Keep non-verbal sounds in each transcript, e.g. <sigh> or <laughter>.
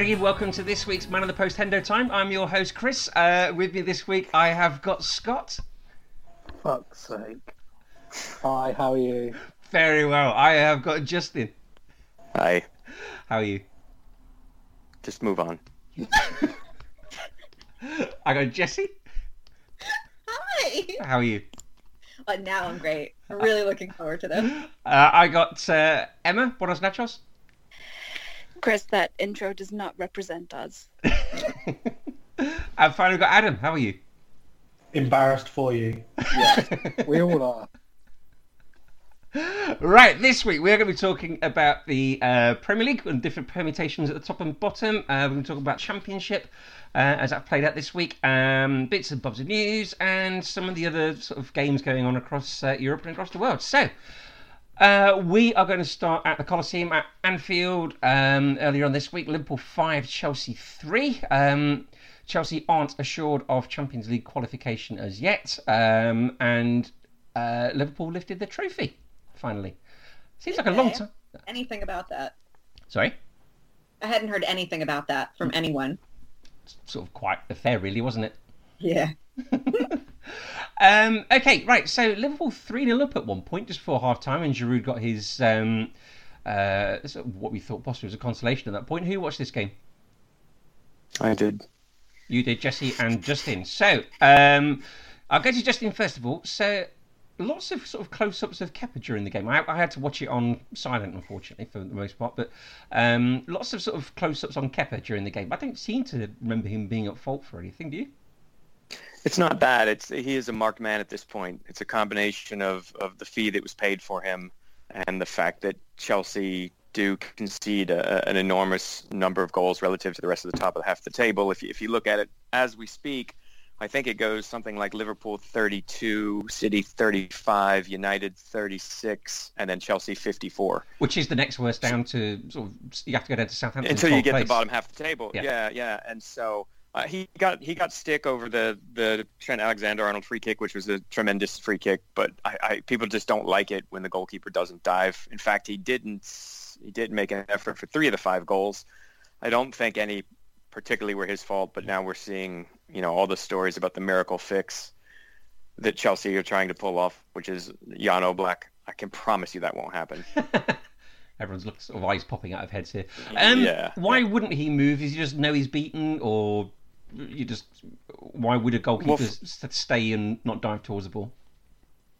Hello again, welcome to this week's Man of the Post Hendo Time. I'm your host Chris. Uh, with me this week I have got Scott. Fuck's sake. Hi, how are you? Very well. I have got Justin. Hi. How are you? Just move on. <laughs> I got Jesse. Hi. How are you? Oh, now I'm great. I'm really looking forward to this. Uh, I got uh, Emma. Buenos nachos. Chris, that intro does not represent us. <laughs> I've finally got Adam. How are you? Embarrassed for you. Yeah, we all are. <laughs> Right, this week we're going to be talking about the uh, Premier League and different permutations at the top and bottom. Uh, we're going to talk about Championship uh, as that played out this week, um, bits and bobs of news, and some of the other sort of games going on across uh, Europe and across the world. So, uh, we are going to start at the Coliseum at Anfield. Um, earlier on this week, Liverpool 5, Chelsea 3. Um, Chelsea aren't assured of Champions League qualification as yet, um, and uh, Liverpool lifted the trophy finally. Seems like a long time. Anything about that? Sorry, I hadn't heard anything about that from anyone. sort of quite a fair, really, wasn't it? Yeah. <laughs> Um, okay, right. So Liverpool three 0 up at one point just before half time, and Giroud got his um, uh, what we thought possibly was a consolation at that point. Who watched this game? I did. You did, Jesse and Justin. So um, I'll go to Justin first of all. So lots of sort of close-ups of Kepa during the game. I, I had to watch it on silent, unfortunately, for the most part. But um, lots of sort of close-ups on Kepa during the game. I don't seem to remember him being at fault for anything. Do you? It's not bad. It's he is a marked man at this point. It's a combination of, of the fee that was paid for him and the fact that Chelsea do concede a, an enormous number of goals relative to the rest of the top of half of the table. If you, if you look at it as we speak, I think it goes something like Liverpool 32, City 35, United 36, and then Chelsea 54. Which is the next worst down to sort of you have to go down to Southampton until you get place. the bottom half of the table. Yeah. Yeah, yeah. And so uh, he got he got stick over the the Trent Alexander Arnold free kick, which was a tremendous free kick. But I, I people just don't like it when the goalkeeper doesn't dive. In fact, he didn't he didn't make an effort for three of the five goals. I don't think any particularly were his fault, but now we're seeing you know all the stories about the miracle fix that Chelsea are trying to pull off, which is Jan Oblak. I can promise you that won't happen. <laughs> Everyone's looking sort of eyes popping out of heads here. Um, Yeah. Why wouldn't he move? Is he just know he's beaten, or you just why would a goalkeeper Well, f- stay and not dive towards the ball?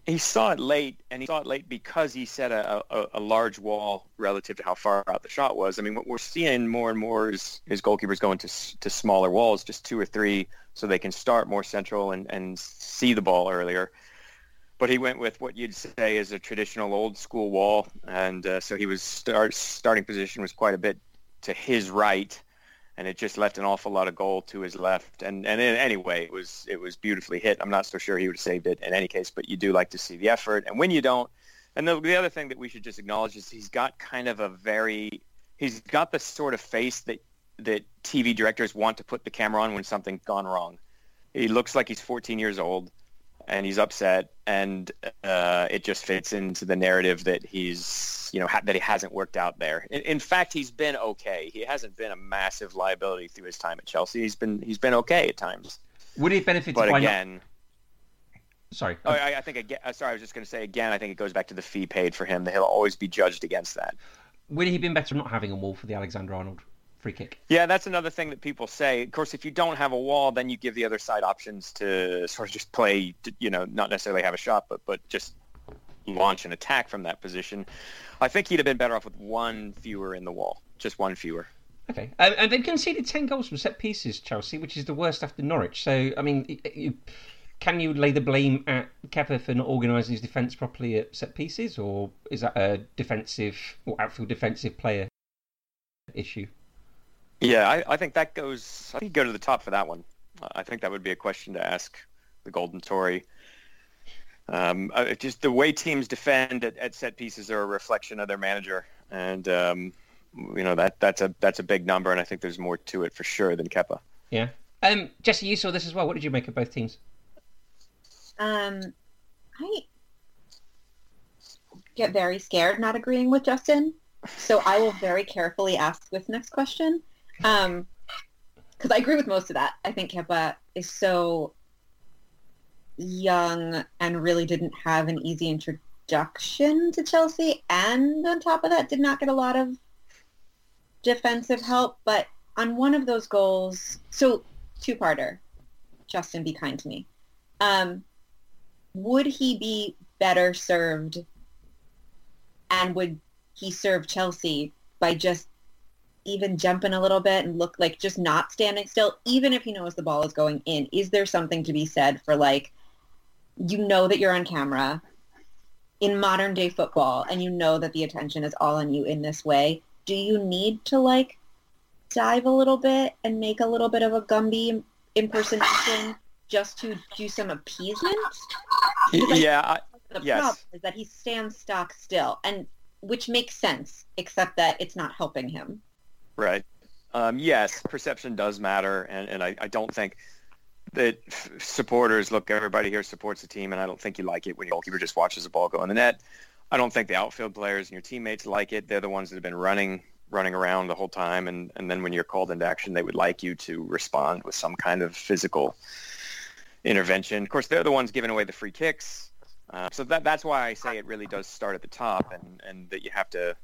he saw it late, and he saw it late because he set a, a, a large wall relative to how far out the shot was. I mean, what we're seeing more and more is, is goalkeepers going to to smaller walls, just two or three, so they can start more central and, and see the ball earlier. But he went with what you'd say is a traditional old school wall, and uh, so he was start, starting position was quite a bit to his right, and it just left an awful lot of goal to his left. And and in, anyway, it was it was beautifully hit. I'm not so sure he would have saved it in any case, but you do like to see the effort. And when you don't, and the, the other thing that we should just acknowledge is he's got kind of a very he's got the sort of face that that TV directors want to put the camera on when something's gone wrong. He looks like he's 14 years old and he's upset and uh, it just fits into the narrative that he's you know ha- that he hasn't worked out there. In, in fact, he's been okay. He hasn't been a massive liability through his time at Chelsea. He's been he's been okay at times. Would he benefit But again, not? Sorry. oh, I, I think again, uh, sorry, I was just going to say again. I think it goes back to the fee paid for him. That he'll always be judged against that. Would he have been better not having a wall for the Alexander Arnold free kick? Yeah, that's another thing that people say. Of course, if you don't have a wall, then you give the other side options to sort of just play, you know, not necessarily have a shot, but but just launch an attack from that position. I think he'd have been better off with one fewer in the wall, just one fewer. Okay, um, and they've conceded ten goals from set pieces, Chelsea, which is the worst after Norwich. So, I mean, you, can you lay the blame at Kepa for not organising his defence properly at set pieces, or is that a defensive or outfield defensive player issue? Yeah, I, I think that goes. I think you go to the top for that one. I think that would be a question to ask the Golden Tory. Um, uh, just the way teams defend at, at set pieces are a reflection of their manager, and um, you know that that's a that's a big number, and I think there's more to it for sure than Kepa. Yeah. Um, Jesse, you saw this as well. What did you make of both teams? Um, I get very scared not agreeing with Justin, so I will very carefully ask this next question. Um, because I agree with most of that. I think Kepa is so young and really didn't have an easy introduction to Chelsea, and on top of that, did not get a lot of defensive help. But on one of those goals, so two-parter. Justin, be kind to me. Um, would he be better served and would he serve Chelsea by just even jumping a little bit and look like just not standing still, even if he knows the ball is going in? Is there something to be said for like, you know that you're on camera in modern day football and you know that the attention is all on you in this way? Do you need to like dive a little bit and make a little bit of a Gumby impersonation just to do some appeasement? Like- Yeah, I, The Yes. problem is that he stands stock still, and which makes sense, except that it's not helping him. Right. Um, yes, perception does matter, and, and I, I don't think that supporters look. Everybody here supports the team, and I don't think you like it when your goalkeeper just watches the ball go in the net. I don't think the outfield players and your teammates like it. They're the ones that have been running running around the whole time, and, and then when you're called into action, they would like you to respond with some kind of physical intervention. Of course, they're the ones giving away the free kicks. Uh, so that that's why I say it really does start at the top, and, and that you have to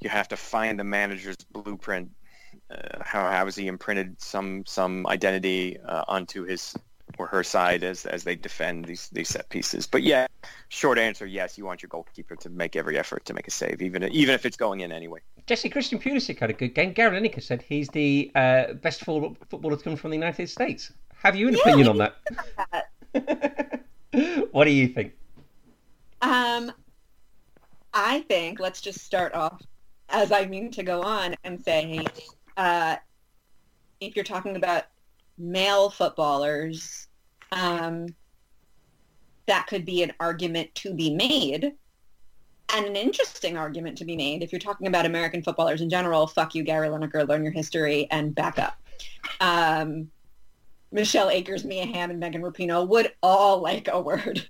you have to find the manager's blueprint. Uh, how how has he imprinted some some identity uh, onto his or her side as as they defend these these set pieces? But yeah, short answer, yes, you want your goalkeeper to make every effort to make a save, even even if it's going in anyway. Jesse Christian Pulisic had a good game. Gary Lineker said he's the uh, best full- footballer to come from the United States. Have you an Yeah, opinion I on that? <laughs> what do you think? Um, I think let's just start off as I mean to go on and say, uh, if you're talking about male footballers, um, that could be an argument to be made and an interesting argument to be made. If you're talking about American footballers in general, fuck you, Gary Lineker, learn your history and back up. Um, Michelle Akers, Mia Hamm, and Megan Rapinoe would all like a word.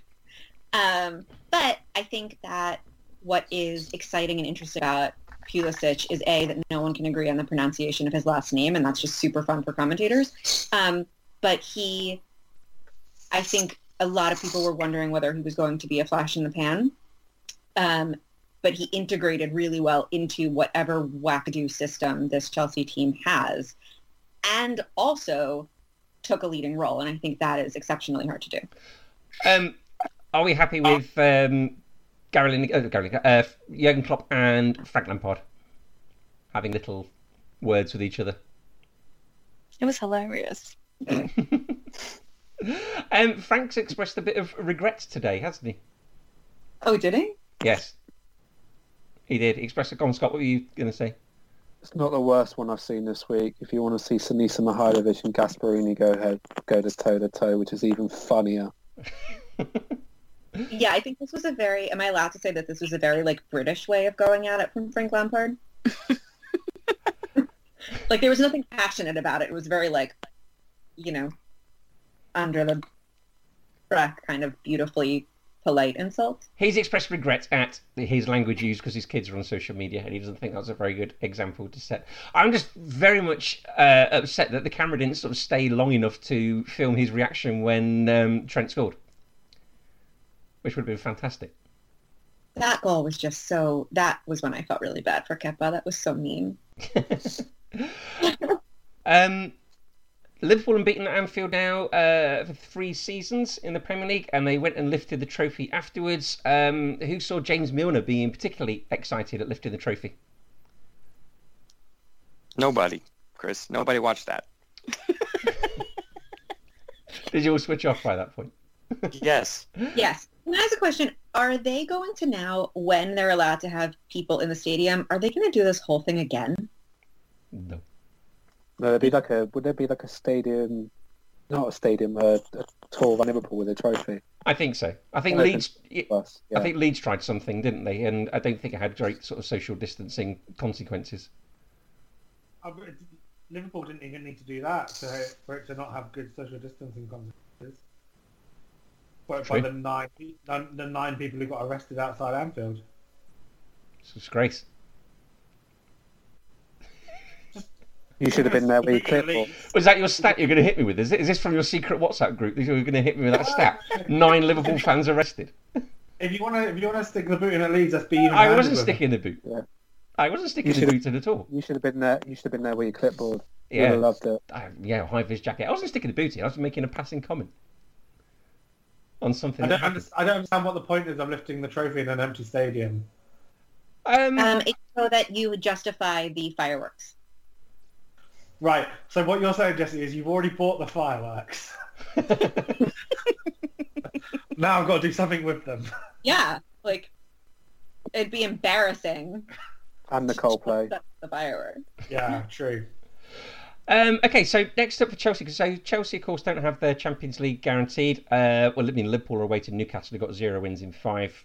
Um, but I think that what is exciting and interesting about Pulisic is A, that no one can agree on the pronunciation of his last name, and that's just super fun for commentators. Um, but he, I think a lot of people were wondering whether he was going to be a flash in the pan. Um, but he integrated really well into whatever wackadoo system this Chelsea team has, and also took a leading role. And I think that is exceptionally hard to do. Um, are we happy with um, Gary Lineker, uh, Gary Lineker, uh, Jurgen Klopp and Frank Lampard having little words with each other? It was hilarious. <laughs> um, Frank's expressed a bit of regret today, hasn't he? Oh, did he? Yes, he did. He expressed. Go on, Scott. What were you going to say? It's not the worst one I've seen this week. If you want to see Sinisa Mihailovic and Gasperini go ahead, go to toe to toe, which is even funnier. <laughs> Yeah, I think this was a very. Am I allowed to say that this was a very like British way of going at it from Frank Lampard? <laughs> like there was nothing passionate about it. It was very like, you know, under the breath, kind of beautifully polite insult. He's expressed regret at his language used because his kids are on social media and he doesn't think that's a very good example to set. I'm just very much uh, upset that the camera didn't sort of stay long enough to film his reaction when um, Trent scored, which would have been fantastic. That goal was just so. That was when I felt really bad for Kepa. That was so mean. <laughs> <laughs> um, Liverpool have beaten at Anfield now uh, for three seasons in the Premier League, and they went and lifted the trophy afterwards. Um, who saw James Milner being particularly excited at lifting the trophy? Nobody, Chris. Nobody watched that. <laughs> Did you all switch off by that point? Yes. Yes. Can I ask a question? Are they going to now, when they're allowed to have people in the stadium, are they going to do this whole thing again? No. No, there'd be like a would there be like a stadium, not a stadium, a, a tour of Liverpool with a trophy? I think so. I think Well, Leeds. Plus, yeah. I think Leeds tried something, didn't they? And I don't think it had great sort of social distancing consequences. Uh, Liverpool didn't even need to do that to, for it to not have good social distancing consequences. But by the nine, the, the nine people who got arrested outside Anfield. It's a disgrace. you should have been there with your Speaking of clipboard. Was that your stat you're going to hit me with? Is, it, is this from your secret WhatsApp group that you're going to hit me with that stat? <laughs> Nine Liverpool fans arrested. If you want to, if you want to stick the boot in at Leeds, that's be even. I handed wasn't with sticking the boot. Yeah. I wasn't sticking You the should- boot in at all. You should have been there. You should have been there with your clipboard. You Yeah. would have loved it. I, yeah, high vis jacket. I wasn't sticking the boot in. I was making a passing comment on something. I don't, understand, I don't understand what the point is of lifting the trophy in an empty stadium. Um, Um, it's so that you would justify the fireworks. Right. So what you're saying, Jesse, is you've already bought the fireworks. <laughs> Now I've got to do something with them. Yeah, like it'd be embarrassing. And the <laughs> Coldplay. That's the fireworks. Yeah, true. Um, okay, so next up for Chelsea. So Chelsea, of course, don't have their Champions League guaranteed. Uh, well, I mean, Liverpool are away to Newcastle. They've got zero wins in five.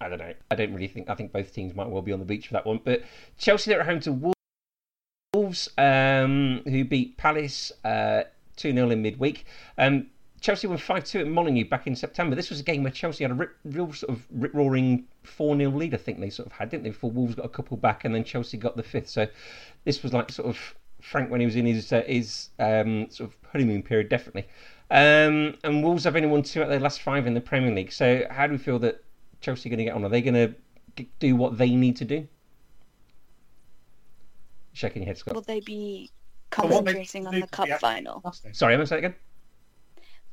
I don't know. I don't really think. I think both teams might well be on the beach for that one. But Chelsea, they're at home to Wolves. Um, who beat Palace uh, 2 0 in midweek. Um, Chelsea won 5 2 at Molyneux back in September. This was a game where Chelsea had a rip, real sort of rip roaring 4 0 lead, I think they sort of had, didn't they? Before Wolves got a couple back and then Chelsea got the fifth. So this was like sort of Frank when he was in his, uh, his um, sort of honeymoon period, definitely. Um, and Wolves have only won two out of their last five in the Premier League. So how do we feel that Chelsea are going to get on? Are they going to do what they need to do? Shaking your head, Scott. Will they be But they concentrating on the cup be final? Sorry, I'm going to say it again.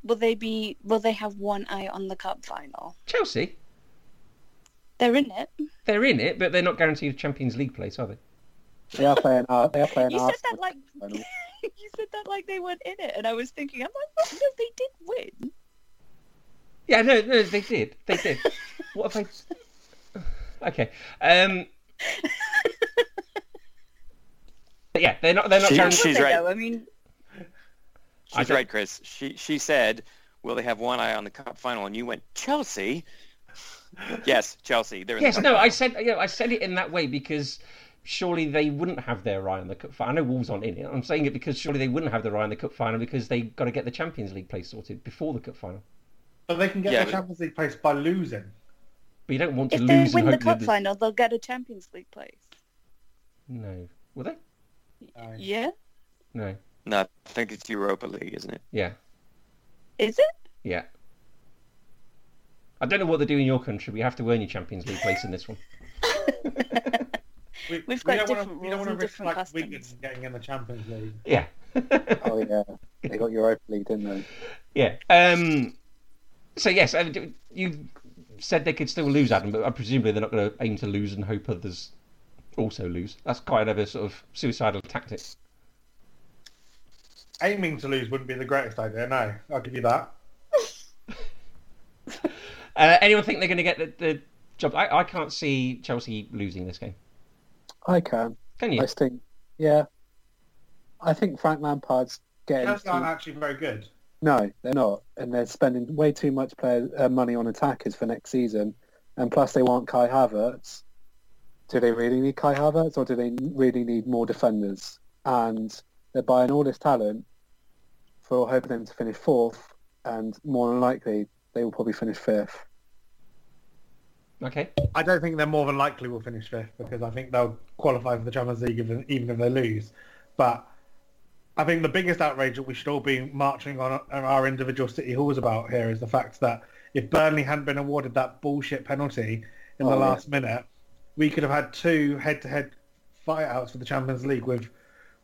Will they be? Will they have one eye on the cup final? Chelsea, They're in it. they're in it, but they're not guaranteed a Champions League place, are they? They are playing. Uh, they are playing. You said that like <laughs> you said that like they weren't in it, and I was thinking, I'm like, no, they did win. Yeah, no, no, they did. They did. <laughs> what have I? Okay. Um. but yeah, they're not. They're not She- guaranteed. she's right. though, I mean, I She's don't- right, Chris. She she said, "Will they have one eye on the cup final?" And you went Chelsea. <laughs> yes, Chelsea. They're in Yes, the no, cup I final. said, yeah, I said it in that way because surely they wouldn't have their eye on the cup final. I know Wolves aren't in it. I'm saying it because surely they wouldn't have their eye on the cup final because they've got to get the Champions League place sorted before the cup final. But they can get Yeah, the but- Champions League place by losing. But you don't want to if they win the hope cup that final, they'll get a Champions League place. No, will they? Aye. Yeah, No. No, I think it's Europa League, isn't it? Yeah, is it? yeah. I don't know what they do in your country. but you have to earn your Champions League place in this one. <laughs> We, We've got don't wanna- different we rules don't wanna and risk, different like, Wigan customs. getting in the Champions League. Yeah. <laughs> Oh yeah, they got your Europa League, didn't they? Yeah. Um, so yes, uh, you said they could still lose, Adam, but presumably they're not going to aim to lose and hope others also lose. That's quite a sort of suicidal tactic. Aiming to lose wouldn't be the greatest idea. No, I'll give you that. <laughs> Uh, anyone think they're going to get the, the job? I, I can't see Chelsea losing this game. I can. Can you? just think, yeah. I think Frank Lampard's getting. Chelsea aren't too- actually very good. No, they're not, and they're spending way too much player uh, money on attackers for next season, and plus they want Kai Havertz. Do they really need Kai Havertz, or do they really need more defenders? And they're buying all this talent for hoping them to finish fourth, and more than likely they will probably finish fifth. Okay. I don't think they're more than likely will finish fifth because I think they'll qualify for the Champions League even, even if they lose. But I think the biggest outrage that we should all be marching on, our individual city halls about here is the fact that if Burnley hadn't been awarded that bullshit penalty in the Oh, yeah. last minute, we could have had two head-to-head fight outs for the Champions League with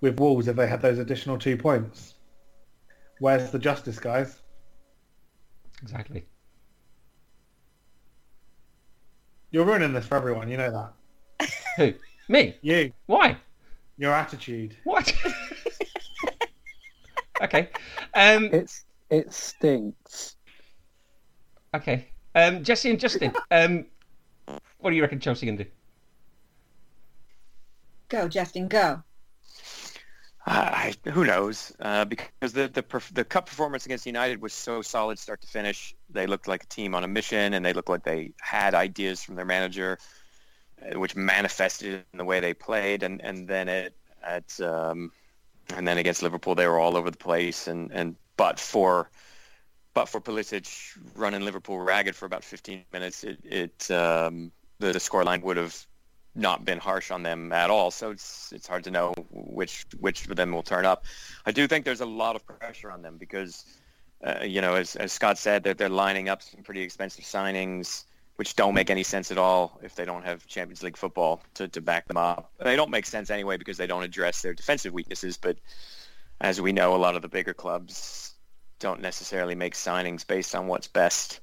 with Wolves if they had those additional two points. Where's the justice, guys? Exactly. You're ruining this for everyone. You know that. <laughs> Who? Me? You, Why? your attitude. What? <laughs> okay. Um, It's it stinks. okay. Um, Jesse and Justin. Um, what do you reckon Chelsea can do? Go, Justin, go. I, who knows? Uh, because the the the cup performance against United was so solid, start to finish. They looked like a team on a mission, and they looked like they had ideas from their manager, uh, which manifested in the way they played. And, and then it at um, and then against Liverpool, they were all over the place. And, and but for but for Pulisic running Liverpool ragged for about 15 minutes, it, it um, the, the scoreline would have not been harsh on them at all. So it's it's hard to know which which of them will turn up. I do think there's a lot of pressure on them because, uh, you know, as, as Scott said, that they're lining up some pretty expensive signings, which don't make any sense at all if they don't have Champions League football to, to back them up. They don't make sense anyway because they don't address their defensive weaknesses. But as we know, a lot of the bigger clubs don't necessarily make signings based on what's best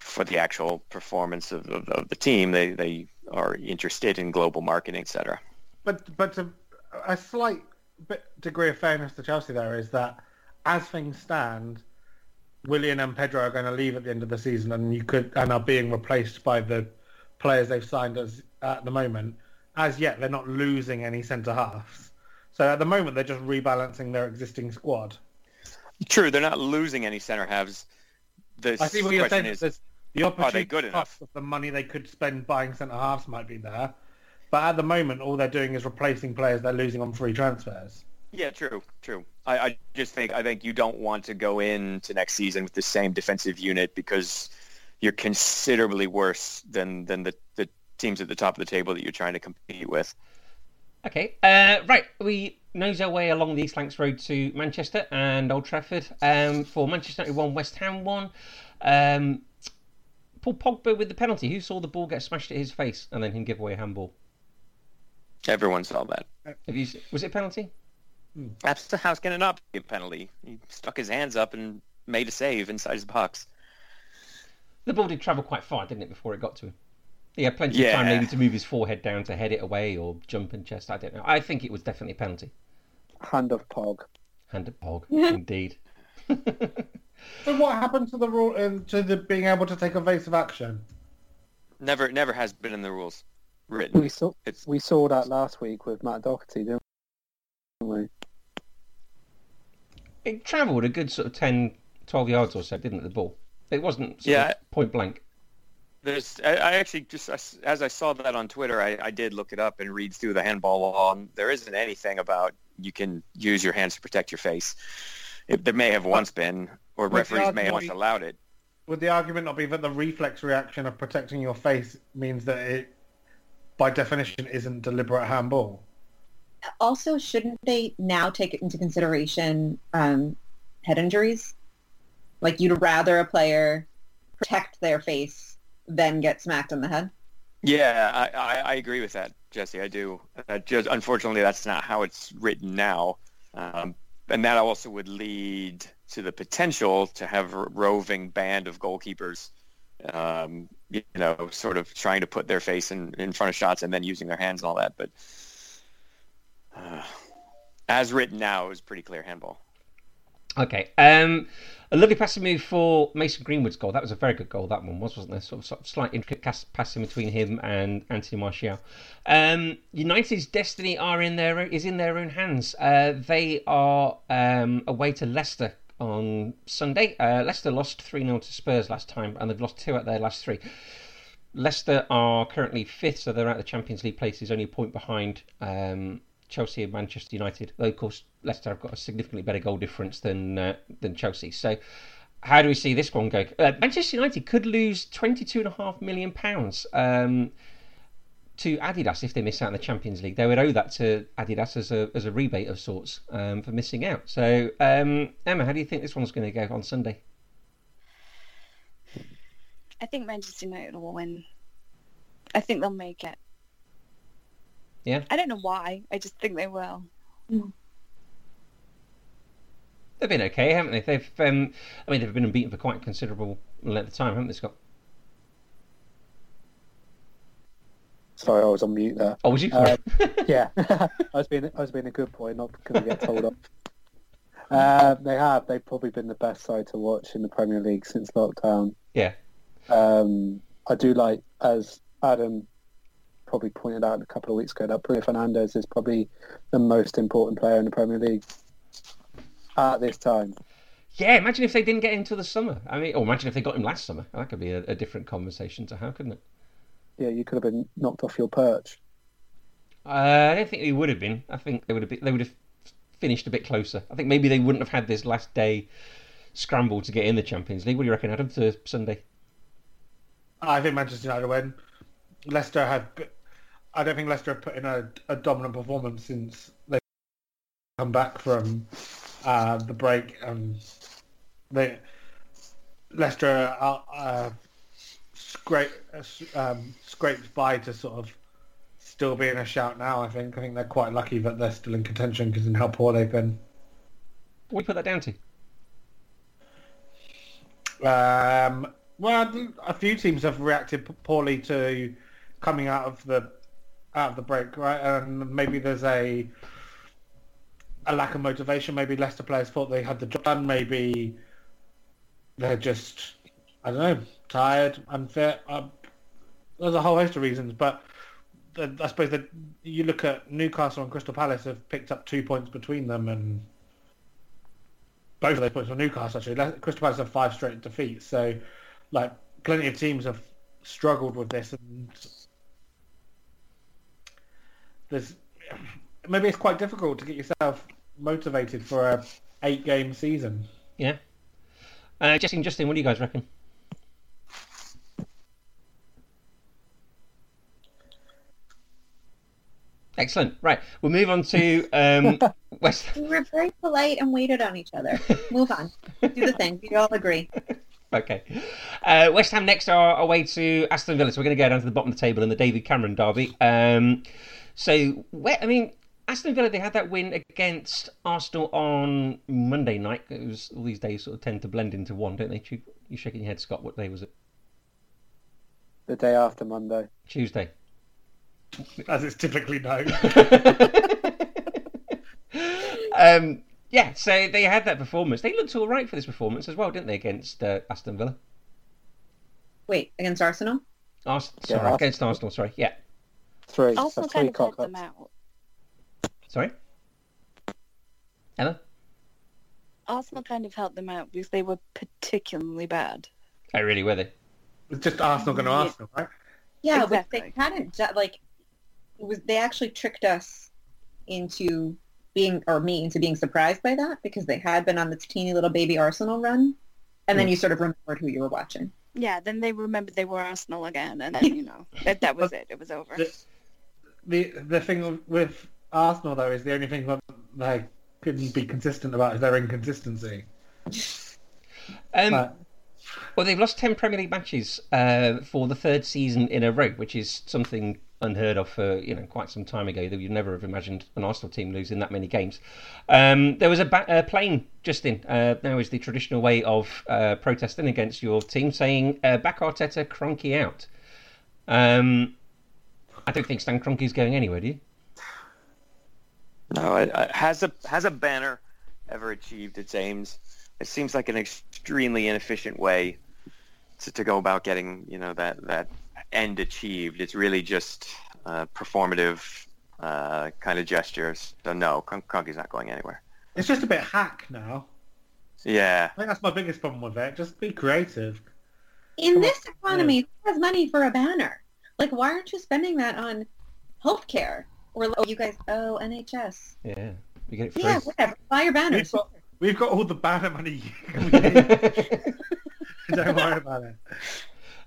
for the actual performance of, of, of the team. They they are interested in global marketing, etc. But but to, a slight bit degree of fairness to Chelsea there is that as things stand, Willian and Pedro are going to leave at the end of the season, and you could and are being replaced by the players they've signed as at the moment. As yet, they're not losing any centre halves. So at the moment, they're just rebalancing their existing squad. True, they're not losing any center halves. The I see what you're saying. is, Is, the opportunity good enough? cost of the money they could spend buying centre halves might be there, but at the moment, all they're doing is replacing players they're losing on free transfers. yeah, true, true. I, I just think I think you don't want to go into next season with the same defensive unit because you're considerably worse than than the, the teams at the top of the table that you're trying to compete with. Okay, uh, right. We nose our way along the East Lancs Road to Manchester and Old Trafford um, for Manchester United 1, West Ham 1. Um, Paul Pogba with the penalty. Who saw the ball get smashed at his face and then him give away a handball? Everyone saw that. Have you, was it a penalty? That's how's going to not be a penalty. He stuck his hands up and made a save inside his box. The ball did travel quite far, didn't it, before it got to him? He had plenty of time maybe to move his forehead down to head it away or jump and chest. I don't know. I think it was definitely a penalty. Hand of Pog. Hand of Pog, <laughs> indeed. <laughs> So what happened to the rule um, to the being able to take evasive action? Never, never has been in the rules written. We saw It's we saw that last week with Matt Doherty, didn't we? It travelled a good sort of 10, 12 yards or so, didn't it, the ball? It wasn't sort Yeah. of point blank. There's, I, I actually just as as I saw that on Twitter, I, I did look it up and read through the handball law. And there isn't anything about you can use your hands to protect your face. It, there may have once been, or But referees may have once allowed it. Would the argument not be that the reflex reaction of protecting your face means that it, by definition, isn't deliberate handball? Also, shouldn't they now take into consideration um, head injuries? Like you'd rather a player protect their face than get smacked in the head? Yeah, I, I, I agree with that, Jesse. I do. Uh, just unfortunately, that's not how it's written now, um, and that also would lead to the potential to have a roving band of goalkeepers, um, you know, sort of trying to put their face in, in front of shots and then using their hands and all that. But uh, as written now, it was pretty clear handball. Okay. Um, a lovely passing move for Mason Greenwood's goal. That was a very good goal. That one was, wasn't there? Sort of, sort of slight intricate passing between him and Anthony Martial. Um, United's destiny are in their is in their own hands. Uh, they are um, away to Leicester on Sunday. Uh, Leicester lost three 0 to Spurs last time, and they've lost two out their last three. Leicester are currently fifth, so they're of the Champions League places, only a point behind um, Chelsea and Manchester United. Though, of course, Leicester have got a significantly better goal difference than uh, than Chelsea. So, how do we see this one go? Uh, Manchester United could lose twenty two and a half million pounds um, to Adidas if they miss out in the Champions League. They would owe that to Adidas as a as a rebate of sorts um, for missing out. So, um, Emma, how do you think this one's going to go on Sunday? I think Manchester United will win. I think they'll make it. Yeah? I don't know why. I just think they will. they've been okay, haven't they? They've, um, I mean, they've been unbeaten for quite a considerable length of time, haven't they, Scott? Sorry, I was on mute there. Oh, was you? Um, yeah, <laughs> I was being I was being a good boy, not going to get told off. Uh, they have. They've probably been the best side to watch in the Premier League since lockdown. yeah. Um, I do like, as Adam probably pointed out a couple of weeks ago, that Bruno Fernandes is probably the most important player in the Premier League at this time. Yeah, imagine if they didn't get him till the summer. I mean, or imagine if they got him last summer. That could be a, a different conversation to how, couldn't it? Yeah, you could have been knocked off your perch. Uh, I don't think they would have been. I think they would have been, they would have finished a bit closer. I think maybe they wouldn't have had this last day scramble to get in the Champions League. What do you reckon, Adam, for Sunday? I think Manchester United win. Leicester have. I don't think Leicester have put in a, a dominant performance since they come back from uh, the break. And they Leicester are uh, scrape, um, scraped by to sort of still be in a shout now. I think. I think they're quite lucky that they're still in contention because in how poor they've been. What do you put that down to? Um, well, a few teams have reacted poorly to coming out of the out of the break, right? And maybe there's a a lack of motivation. Maybe Leicester players thought they had the job done. Maybe they're just I don't know, tired, unfit. Uh, there's a whole host of reasons, but the, I suppose that you look at Newcastle and Crystal Palace have picked up two points between them, and both of those points were Newcastle. Actually, Crystal Palace have five straight defeats, so like plenty of teams have struggled with this, and there's maybe it's quite difficult to get yourself motivated for a eight game season. Yeah. Uh, Justin, what do you guys reckon? Excellent. Right, we'll move on to um, <laughs> West. We were very polite and waited on each other. Move on. Do the thing. We all agree. <laughs> Okay. Uh, West Ham next are away to Aston Villa, so we're going to go down to the bottom of the table in the David Cameron derby. Um, so, where, I mean, Aston Villa, they had that win against Arsenal on Monday night. It was all these days sort of tend to blend into one, don't they? You- You're shaking your head, Scott. What day was it? The day after Monday. Tuesday. As it's typically known. <laughs> um, yeah, so they had that performance. They looked all right for this performance as well, didn't they, against uh, Aston Villa? Wait, against Arsenal? Ars- Yeah, sorry, Arsenal. against Arsenal. Sorry, yeah. Three. Also That's kind of helped them out. Sorry, Ella. Arsenal kind of helped them out because they were particularly bad. Oh, really? Were they? It's just Arsenal going to Yeah. Arsenal, right? Yeah, Exactly. but they hadn't do- like it was. They actually tricked us into being, or me into being surprised by that because they had been on this teeny little baby Arsenal run, and then you sort of remembered who you were watching. Yeah, then they remembered they were Arsenal again, and then you know <laughs> that that was it. It was over. The, the the thing with Arsenal though is the only thing that they couldn't be consistent about is their inconsistency. Um, But Well, they've lost 10 Premier League matches uh, for the third season in a row, which is something unheard of for you know quite some time ago. That you'd never have imagined an Arsenal team losing that many games. Um, there was a ba- plane, Justin. Uh, now is the traditional way of uh, protesting against your team, saying uh, "Back Arteta, Kroenke out." Um, I don't think Stan Kroenke's going anywhere, do you? No, has a has a banner ever achieved its aims? It seems like an extremely inefficient way to, to go about getting you know that that end achieved. It's really just uh, performative uh, kind of gestures. So no, Kron- Kroenke's not going anywhere. it's just a bit hack now. Yeah, I think that's my biggest problem with it. Just be creative. In Come on. this economy, who has money for a banner? Like, why aren't you spending that on healthcare? Or oh, you guys, oh NHS. Yeah, you get it free. Yeah, whatever. Buy your We've banners. got, we've got all the banner money you can <laughs> get. <laughs> Don't worry about it.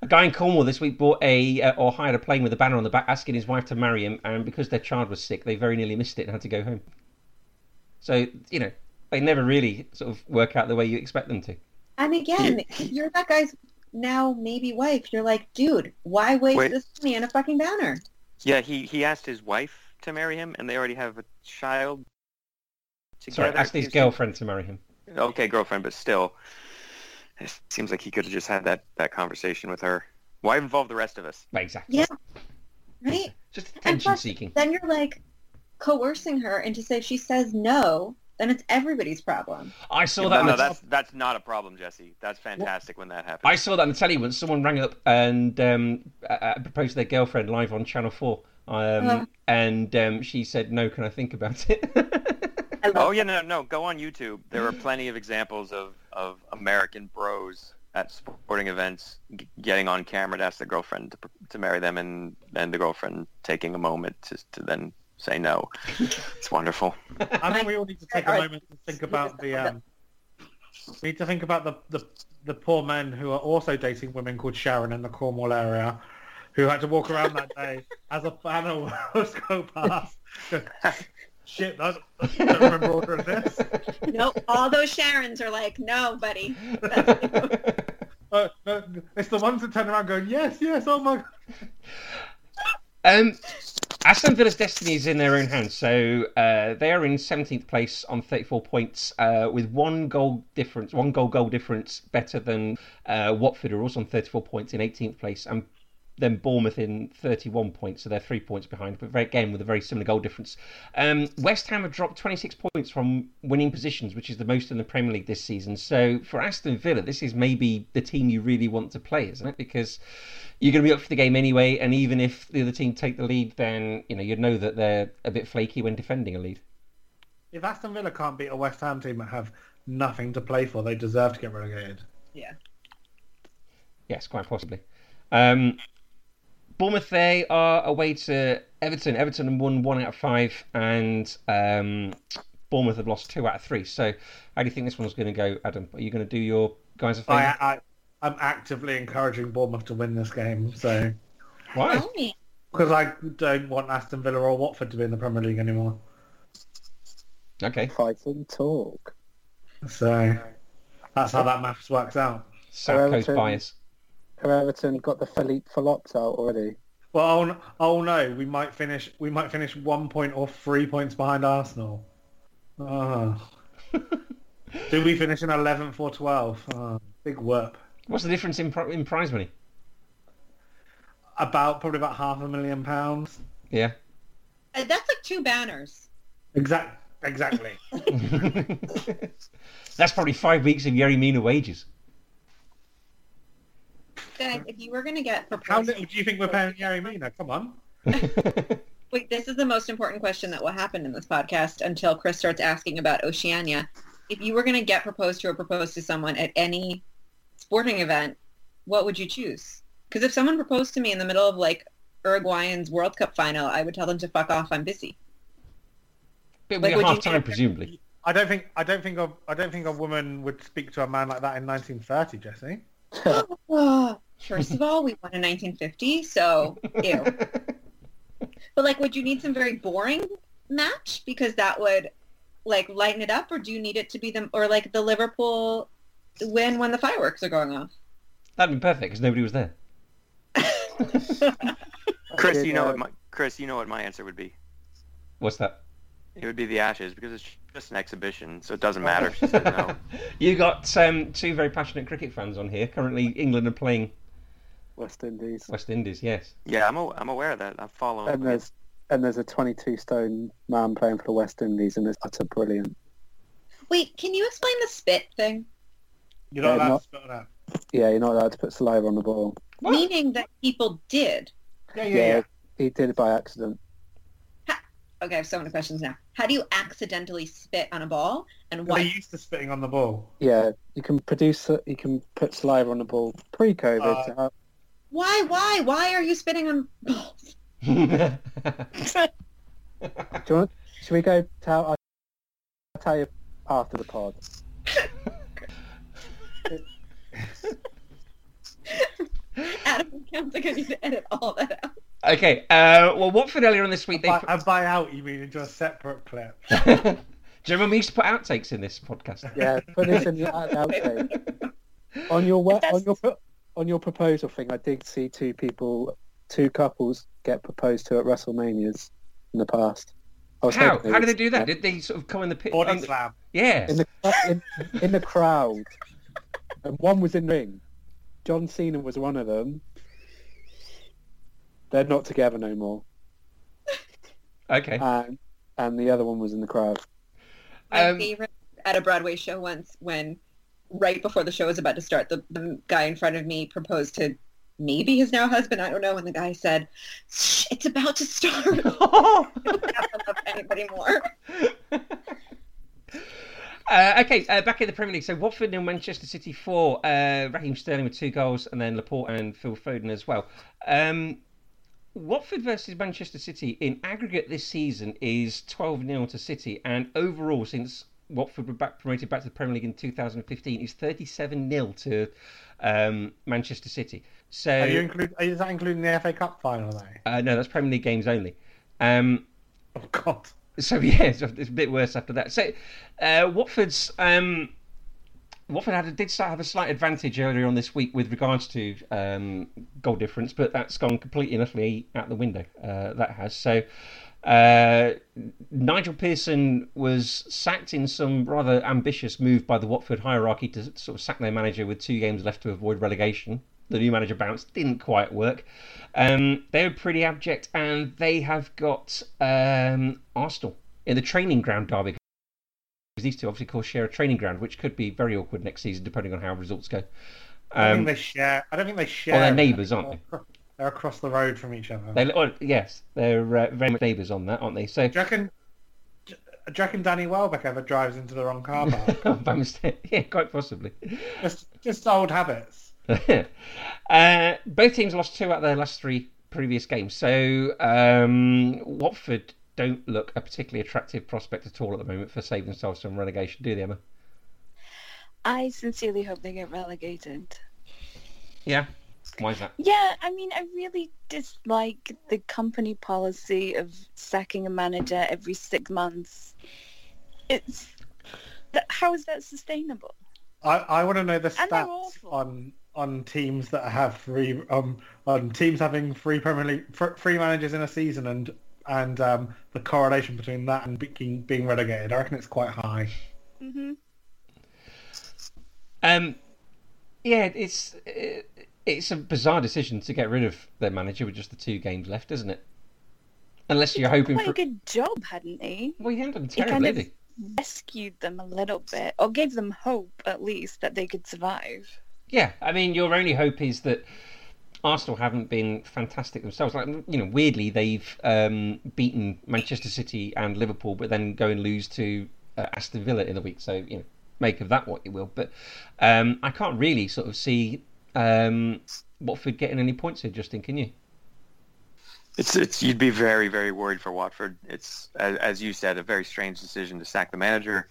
A guy in Cornwall this week bought a uh, or hired a plane with a banner on the back asking his wife to marry him, and because their child was sick, they very nearly missed it and had to go home. So you know they never really sort of work out the way you expect them to. And again, if you're that guy's now maybe wife. You're like, dude, why waste Wait. this money on a fucking banner? yeah. He he asked his wife to marry him, and they already have a child together. Sorry, asked his girlfriend to marry him. okay girlfriend, but still, it seems like he could have just had that that conversation with her. Why involve the rest of us? Right, exactly. Yeah. Right? Just attention seeking. Then you're like coercing her into say if she says no, then it's everybody's problem. I saw that. on no, that's that's not a problem, Jesse. That's fantastic when that happens. I saw that on the telly when Someone rang up and um, uh, proposed to their girlfriend live on Channel Four, um, Uh. and um, she said, "No, can I think about it?" <laughs> I love Oh yeah, no, no. Go on YouTube. There are plenty of examples of, of American bros at sporting events g- getting on camera to ask their girlfriend to, to marry them, and then the girlfriend taking a moment to, to then say no. <laughs> It's wonderful. I think we all need to take a moment to think about the. Um, we need to think about the, the the poor men who are also dating women called Sharon in the Cornwall area, who had to walk around that day <laughs> as a banner was go past. Shit, I don't remember ordering this. no, all those Sharons are like, no, buddy. <laughs> Uh, no, it's the ones that turn around going, yes, yes, oh my god. Um, Aston Villa's destiny is in their own hands. So uh, they are in 17th place on 34 points, uh, with one goal difference, one goal goal difference better than uh, Watford, who are also on 34 points in 18th place, and then Bournemouth in 31 points, so they're three points behind, but very, again with a very similar goal difference. Um, West Ham have dropped 26 points from winning positions, which is the most in the Premier League this season. So for Aston Villa, this is maybe the team you really want to play, isn't it? Because you're going to be up for the game anyway, and even if the other team take the lead, then you know you'd know that they're a bit flaky when defending a lead. If Aston Villa can't beat a West Ham team that have nothing to play for, they deserve to get relegated. Yeah. Yes, quite possibly. Um, Bournemouth, they are away to Everton. Everton have won one out of five, and um, Bournemouth have lost two out of three. So, how do you think this one's going to go, Adam? Are you going to do your guys a favour? I, I, I'm actively encouraging Bournemouth to win this game, so Why? Because I don't want Aston Villa or Watford to be in the Premier League anymore. Okay, Fighting talk. So that's how that maths works out. South Coast Everton. bias. Have Everton got the Philippe Phillips out already? Well, oh, oh no, we might finish. We might finish one point or three points behind Arsenal. <laughs> Oh. Do we finish in eleventh or twelfth? Oh, big whoop. What's the difference in, in prize money? About probably about half a million pounds. Yeah. Uh, That's like two banners. Exact. Exactly. <laughs> That's probably five weeks of Yerry Mina wages. Guys, if you were going to get How little do you think we're paying Gary Mina? Come on. <laughs> Wait, this is the most important question that will happen in this podcast until Chris starts asking about Oceania. If you were going to get proposed to or propose to someone at any sporting event, what would you choose? Because if someone proposed to me in the middle of like Uruguayan's World Cup final, I would tell them to fuck off. I'm busy. But Like, we're would you half time, presumably. I don't think. I don't think. A, I don't think a woman would speak to a man like that in 1930, Jesse. <gasps> <laughs> First of all, we won in 1950, so ew. <laughs> But like, would you need some very boring match because that would like lighten it up, or do you need it to be the or like the Liverpool win when the fireworks are going off? That'd be perfect because nobody was there. <laughs> Chris, you know what my Chris, you know what my answer would be. What's that? It would be the Ashes because it's just an exhibition, so it doesn't matter if she says no. <laughs> you got um, two very passionate cricket fans on here. Currently, England are playing West Indies. West Indies. Yes. Yeah, I'm a, I'm aware of that. I'm following. And there's and there's a 22 stone man playing for the West Indies, and it's utter brilliant. Wait, can you explain the spit thing? You're not Yeah, allowed not- to spit on that. Yeah, you're not allowed to put saliva on the ball. What? Meaning that people did. Yeah, yeah, yeah. he did it by accident. Okay, I have so many questions now. How do you accidentally spit on a ball, and They're why? used to spitting on the ball. Yeah, you can produce. You can put saliva on the ball pre-COVID. Uh, to help. Why? Why? Why are you spitting on balls? <laughs> Do you want? Should we go tell? I'll tell you after the pod. Adam sounds like I need to edit all that out. okay. Uh, well, Watford earlier on this week they. By, and by out, you mean into a separate clip. <laughs> Do you remember we used to put outtakes in this podcast? Yeah, put this in the <laughs> outtake. On your we- on your pro- on your proposal thing, I did see two people, two couples get proposed to at WrestleManias in the past. I was How? How did they do that? Did they sort of come in the pit? Body under- slam. Yeah. in the in, in the crowd, and one was in the ring. John Cena was one of them. They're not together no more, Okay. and and the other one was in the crowd. My Um, favorite at a Broadway show once when right before the show was about to start, the, the guy in front of me proposed to maybe his now husband, I don't know, and the guy said, it's about to start. I don't love anybody more. Uh, okay, uh, back in the Premier League. So Watford and Manchester City four. Uh, Raheem Sterling with two goals, and then Laporte and Phil Foden as well. Um, Watford versus Manchester City in aggregate this season is 12 0 to City, and overall since Watford were back promoted back to the Premier League in 2015 is 37 0 to um, Manchester City. So Are you include? Is that including the FA Cup final though? uh, no, that's Premier League games only. Um, Oh God. so <laughs> yeah, it's a, it's a bit worse after that. So uh, Watford's um, Watford had a, did start have a slight advantage earlier on this week with regards to um, goal difference, but that's gone completely and utterly out the window. Uh, that has so. Uh, Nigel Pearson was sacked in some rather ambitious move by the Watford hierarchy to sort of sack their manager with two games left to avoid relegation. The new manager bounce didn't quite work. Um, they were pretty abject, and they have got um, Arsenal in the training ground derby. These two, obviously, of course, share a training ground, which could be very awkward next season, depending on how results go. I don't Um, think they share. I don't think they share. they're neighbours, aren't they? They're across the road from each other. they, oh, yes, they're uh, very much neighbours on that, aren't they? So, Do you reckon? Do you reckon Danny Welbeck ever drives into the wrong car park? <laughs> by mistake, <laughs> yeah, quite possibly. just, just old habits. <laughs> uh, both teams lost two out of their last three previous games. So um, Watford don't look a particularly attractive prospect at all at the moment for saving themselves from relegation, do they, Emma? I sincerely hope they get relegated. Yeah. Why is that? Yeah, I mean, I really dislike the company policy of sacking a manager every six months. It's that, how is that sustainable? I, I want to know the stats on on teams that have three um on teams having three Premier League three managers in a season and and um the correlation between that and being being relegated. I reckon it's quite high. hmm Um, yeah, it's it, it's a bizarre decision to get rid of their manager with just the two games left, isn't it? Unless you're hoping Quite for. a good job, hadn't he? Well, he hadn't done He kind of he? rescued them a little bit, or gave them hope at least that they could survive. Yeah, I mean, your only hope is that Arsenal haven't been fantastic themselves. Like, you know, weirdly, they've um, beaten Manchester City and Liverpool, but then go and lose to uh, Aston Villa in the week. So, you know, make of that what you will. But um, I can't really sort of see um, Watford getting any points here, Justin, can you? It's it's you'd be very very worried for Watford. It's as, as you said a very strange decision to sack the manager.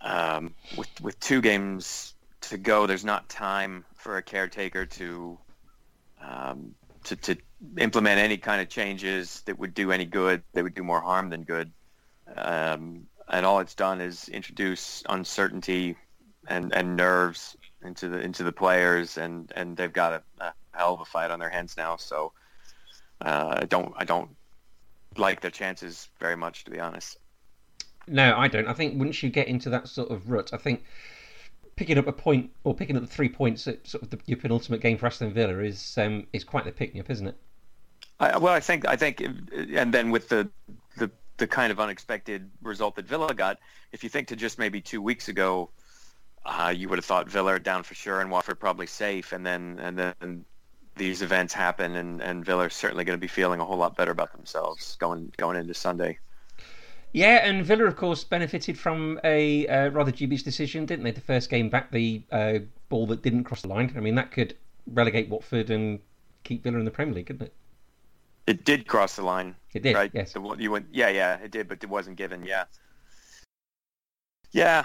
Um, with with two games to go, there's not time for a caretaker to um, to to implement any kind of changes that would do any good. They would do more harm than good. Um, and all it's done is introduce uncertainty and, and nerves into the into the players, and, and they've got a, a hell of a fight on their hands now. So uh, I don't I don't like their chances very much, to be honest. No, I don't. I think once you get into that sort of rut, I think picking up a point or picking up the three points at sort of the, your penultimate game for Aston Villa is um, is quite the pick me up, isn't it? I, well, I think I think, and then with the the the kind of unexpected result that Villa got, if you think to just maybe two weeks ago, uh, you would have thought Villa are down for sure and Watford probably safe, and then and then these events happen, and and Villa are certainly going to be feeling a whole lot better about themselves going going into Sunday. Yeah, and Villa, of course, benefited from a uh, rather dubious decision, didn't they? The first game back, the uh, ball that didn't cross the line. I mean, that could relegate Watford and keep Villa in the Premier League, couldn't it? It did cross the line, It did, right? yes. The you went, yeah, yeah, it did, but it wasn't given. Yeah, yeah.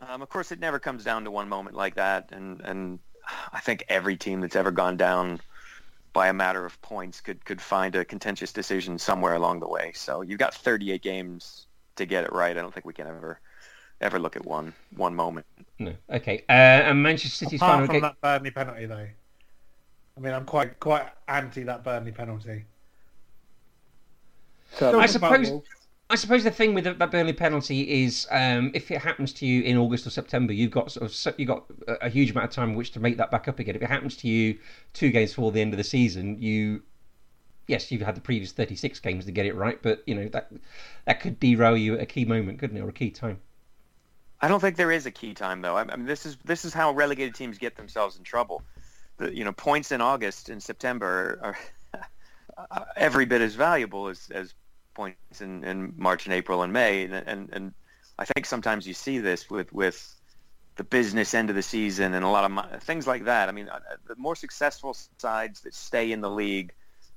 Um, of course, it never comes down to one moment like that, and and I think every team that's ever gone down by a matter of points could could find a contentious decision somewhere along the way. So you've got 38 games to get it right. I don't think we can ever ever look at one one moment. No. Okay. Uh, and Manchester City's Apart final from game. that Burnley penalty, though. I mean, I'm quite quite anti that Burnley penalty. So, I suppose- Wolves. I suppose the thing with that Burnley penalty is, um, if it happens to you in August or September, you've got sort of you've got a huge amount of time in which to make that back up again. If it happens to you two games before the end of the season, you yes, you've had the previous 36 games to get it right, but you know that that could derail you at a key moment, couldn't it, or a key time? I don't think there is a key time though. I mean, this is this is how relegated teams get themselves in trouble. The, you know, points in August and September are <laughs> every bit as valuable as, as points in, in March and April and May, and, and and I think sometimes you see this with with the business end of the season and a lot of things like that. I mean, uh, the more successful sides that stay in the league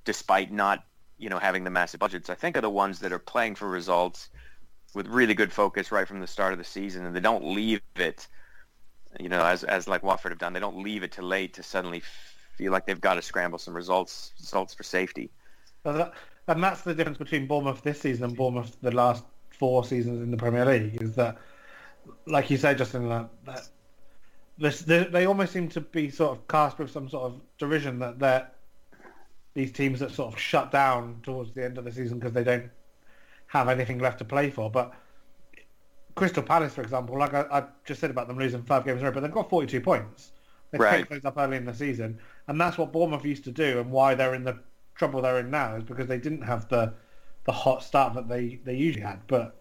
despite not you know having the massive budgets, I think are the ones that are playing for results with really good focus right from the start of the season, and they don't leave it, you know, as as like Watford have done. They don't leave it too late to suddenly feel like they've got to scramble some results results for safety. that, and that's the difference between Bournemouth this season and Bournemouth the last four seasons in the Premier League is that, like you said, Justin, that, that this, they, they almost seem to be sort of cast with some sort of derision that they're these teams that sort of shut down towards the end of the season because they don't have anything left to play for. But Crystal Palace, for example, like I, I just said about them losing five games in a row, but they've got 42 points. They right. picked those up early in the season, and that's what Bournemouth used to do, and why they're in the trouble they're in now is because they didn't have the the hot start that they, they usually had. But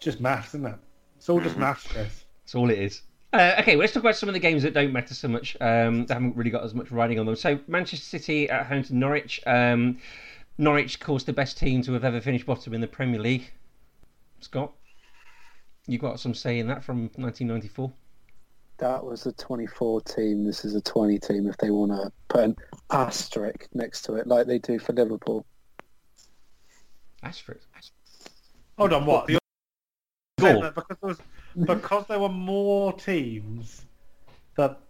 just maths, isn't it? It's all just mm-hmm. maths, Chris. That's all it is. Uh, okay, well, let's talk about some of the games that don't matter so much. Um, they haven't really got as much riding on them. So Manchester City at home to Norwich. Um, Norwich, of course, the best team to have ever finished bottom in the Premier League. Scott, you got some say in that from 1994. That was a 24 team. This is a 20 team. If they want to put an asterisk next to it, like they do for Liverpool. Asterisk. Hold on, what? The because there was because there were more teams. That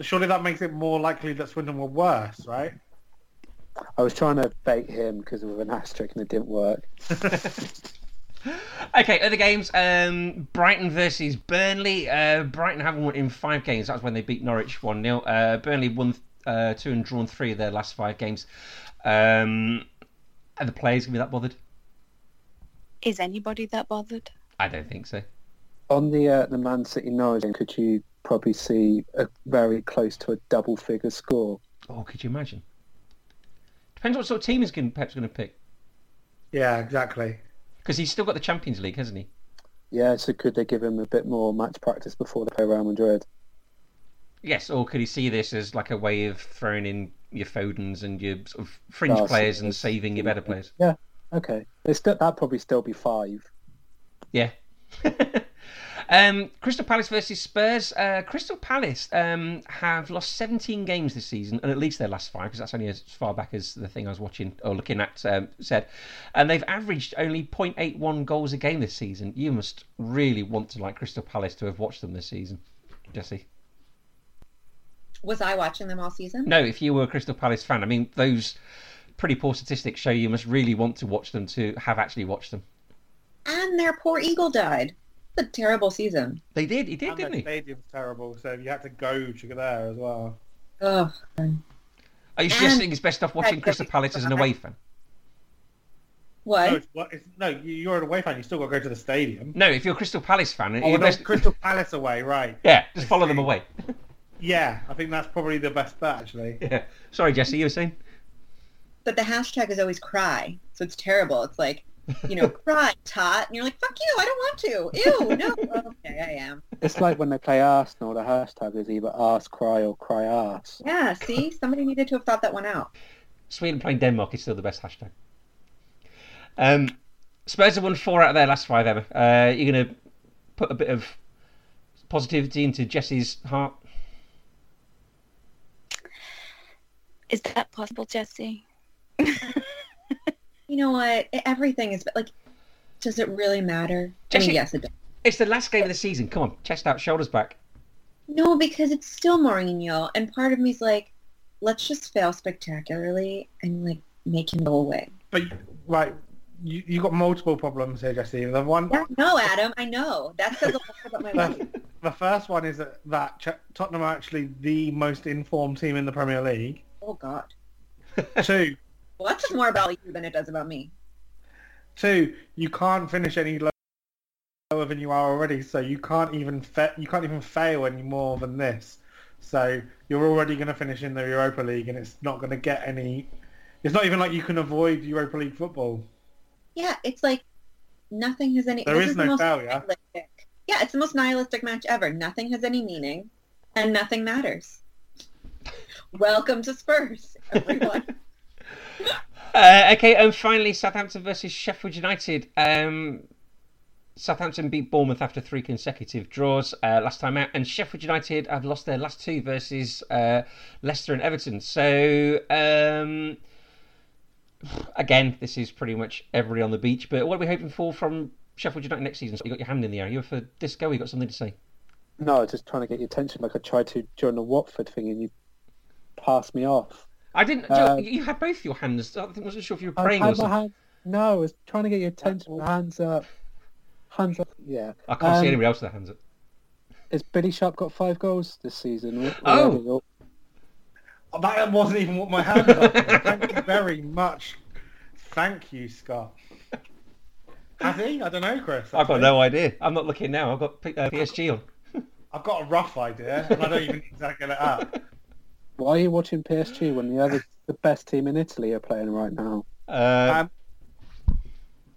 surely that makes it more likely that Swindon were worse, right? I was trying to bait him because of an asterisk and it didn't work. <laughs> okay, other games. Um, Brighton versus Burnley. Uh, Brighton haven't won in five games. That's when they beat Norwich 1 0. Uh, Burnley won uh, two and drawn three of their last five games. Um, are the players going to be that bothered? Is anybody that bothered? I don't think so. On the uh, the Man City Norwich game, could you probably see a very close to a double figure score? Oh, could you imagine? Depends what sort of team is Pep's going to pick. Yeah, exactly. Because he's still got the Champions League, hasn't he? Yeah, so could they give him a bit more match practice before they play Real Madrid? Yes, or could he see this as like a way of throwing in your Fodens and your sort of fringe oh, players and saving your better players? Yeah, okay. St- that'd probably still be five. Yeah. <laughs> Um, Crystal Palace versus Spurs. Uh, Crystal Palace um, have lost 17 games this season, and at least their last five, because that's only as far back as the thing I was watching or looking at um, said. And they've averaged only 0.81 goals a game this season. You must really want to like Crystal Palace to have watched them this season, Jesse. Was I watching them all season? No, if you were a Crystal Palace fan, I mean those pretty poor statistics show you must really want to watch them to have actually watched them. And their poor eagle died a terrible season. They did. He did, and didn't the he? stadium's terrible, so you had to go to there as well. Oh. Are you suggesting it's best off watching Crystal Palace as an away fan? What? No, it's, it's, no, you're an away fan. You still got to go to the stadium. No, if you're a Crystal Palace fan, oh, no, best... Crystal Palace away, right? Yeah, just follow them away. <laughs> yeah, I think that's probably the best bet, actually. <laughs> Yeah. Sorry, Jesse, you were saying? But the hashtag is always cry, so it's terrible. It's like you know, cry, tot, and you're like, fuck you, I don't want to. Ew, no. <laughs> okay, I am. It's like when they play Arsenal, the hashtag is either ass cry or cry ass. Yeah, see? Somebody needed to have thought that one out. Sweden playing Denmark is still the best hashtag. Um, Spurs have won four out of their last five ever. Uh, you're going to put a bit of positivity into Jesse's heart? Is that possible, Jesse? <laughs> you know what? Everything is like, does it really matter? I mean, yes, it does. It's the last game of the season. Come on, chest out, shoulders back. No, because it's still Mourinho, and part of me's like, let's just fail spectacularly and like make him go away. But right, you you got multiple problems here, Jesse. The one. Yeah, no, Adam, I know that says a lot about my <laughs> life. The first one is that, that Tottenham are actually the most informed team in the Premier League. Oh God. Two, well, that says more about you than it does about me. Two, you can't finish any lower than you are already, so you can't even fa- you can't even fail any more than this. So you're already going to finish in the Europa League, and it's not going to get any. It's not even like you can avoid Europa League football. Yeah, it's like nothing has any. There this is no most failure. nihilistic- Yeah, it's the most nihilistic match ever. Nothing has any meaning, and nothing matters. Welcome to Spurs, everyone. <laughs> <laughs> Uh, okay, and finally, Southampton versus Sheffield United. Um, Southampton beat Bournemouth after three consecutive draws uh, last time out, and Sheffield United have lost their last two versus uh, Leicester and Everton. So, um, again, this is pretty much everybody on the beach. But what are we hoping for from Sheffield United next season? So You got your hand in the air. You're for disco? You got something to say? No, just trying to get your attention like I tried to during the Watford thing and you passed me off. I didn't. Uh, you had both your hands. I wasn't sure if you were I praying or something. hand, no, I was trying to get your attention. Hands up. Hands up. Yeah. I can't see Um, anybody else with their hands up. Has Billy Sharp got five goals this season? Oh. already? That wasn't even what my hand was. up. Thank you <laughs> very much. Thank you, Scott. Has he? I don't know, Chris. I've got actually. no idea. I'm not looking now. I've got P- uh, PSG on. I've got a rough idea, and I don't even <laughs> need to get it up. Why are you watching PSG when the other the best team in Italy are playing right now? Uh, Um,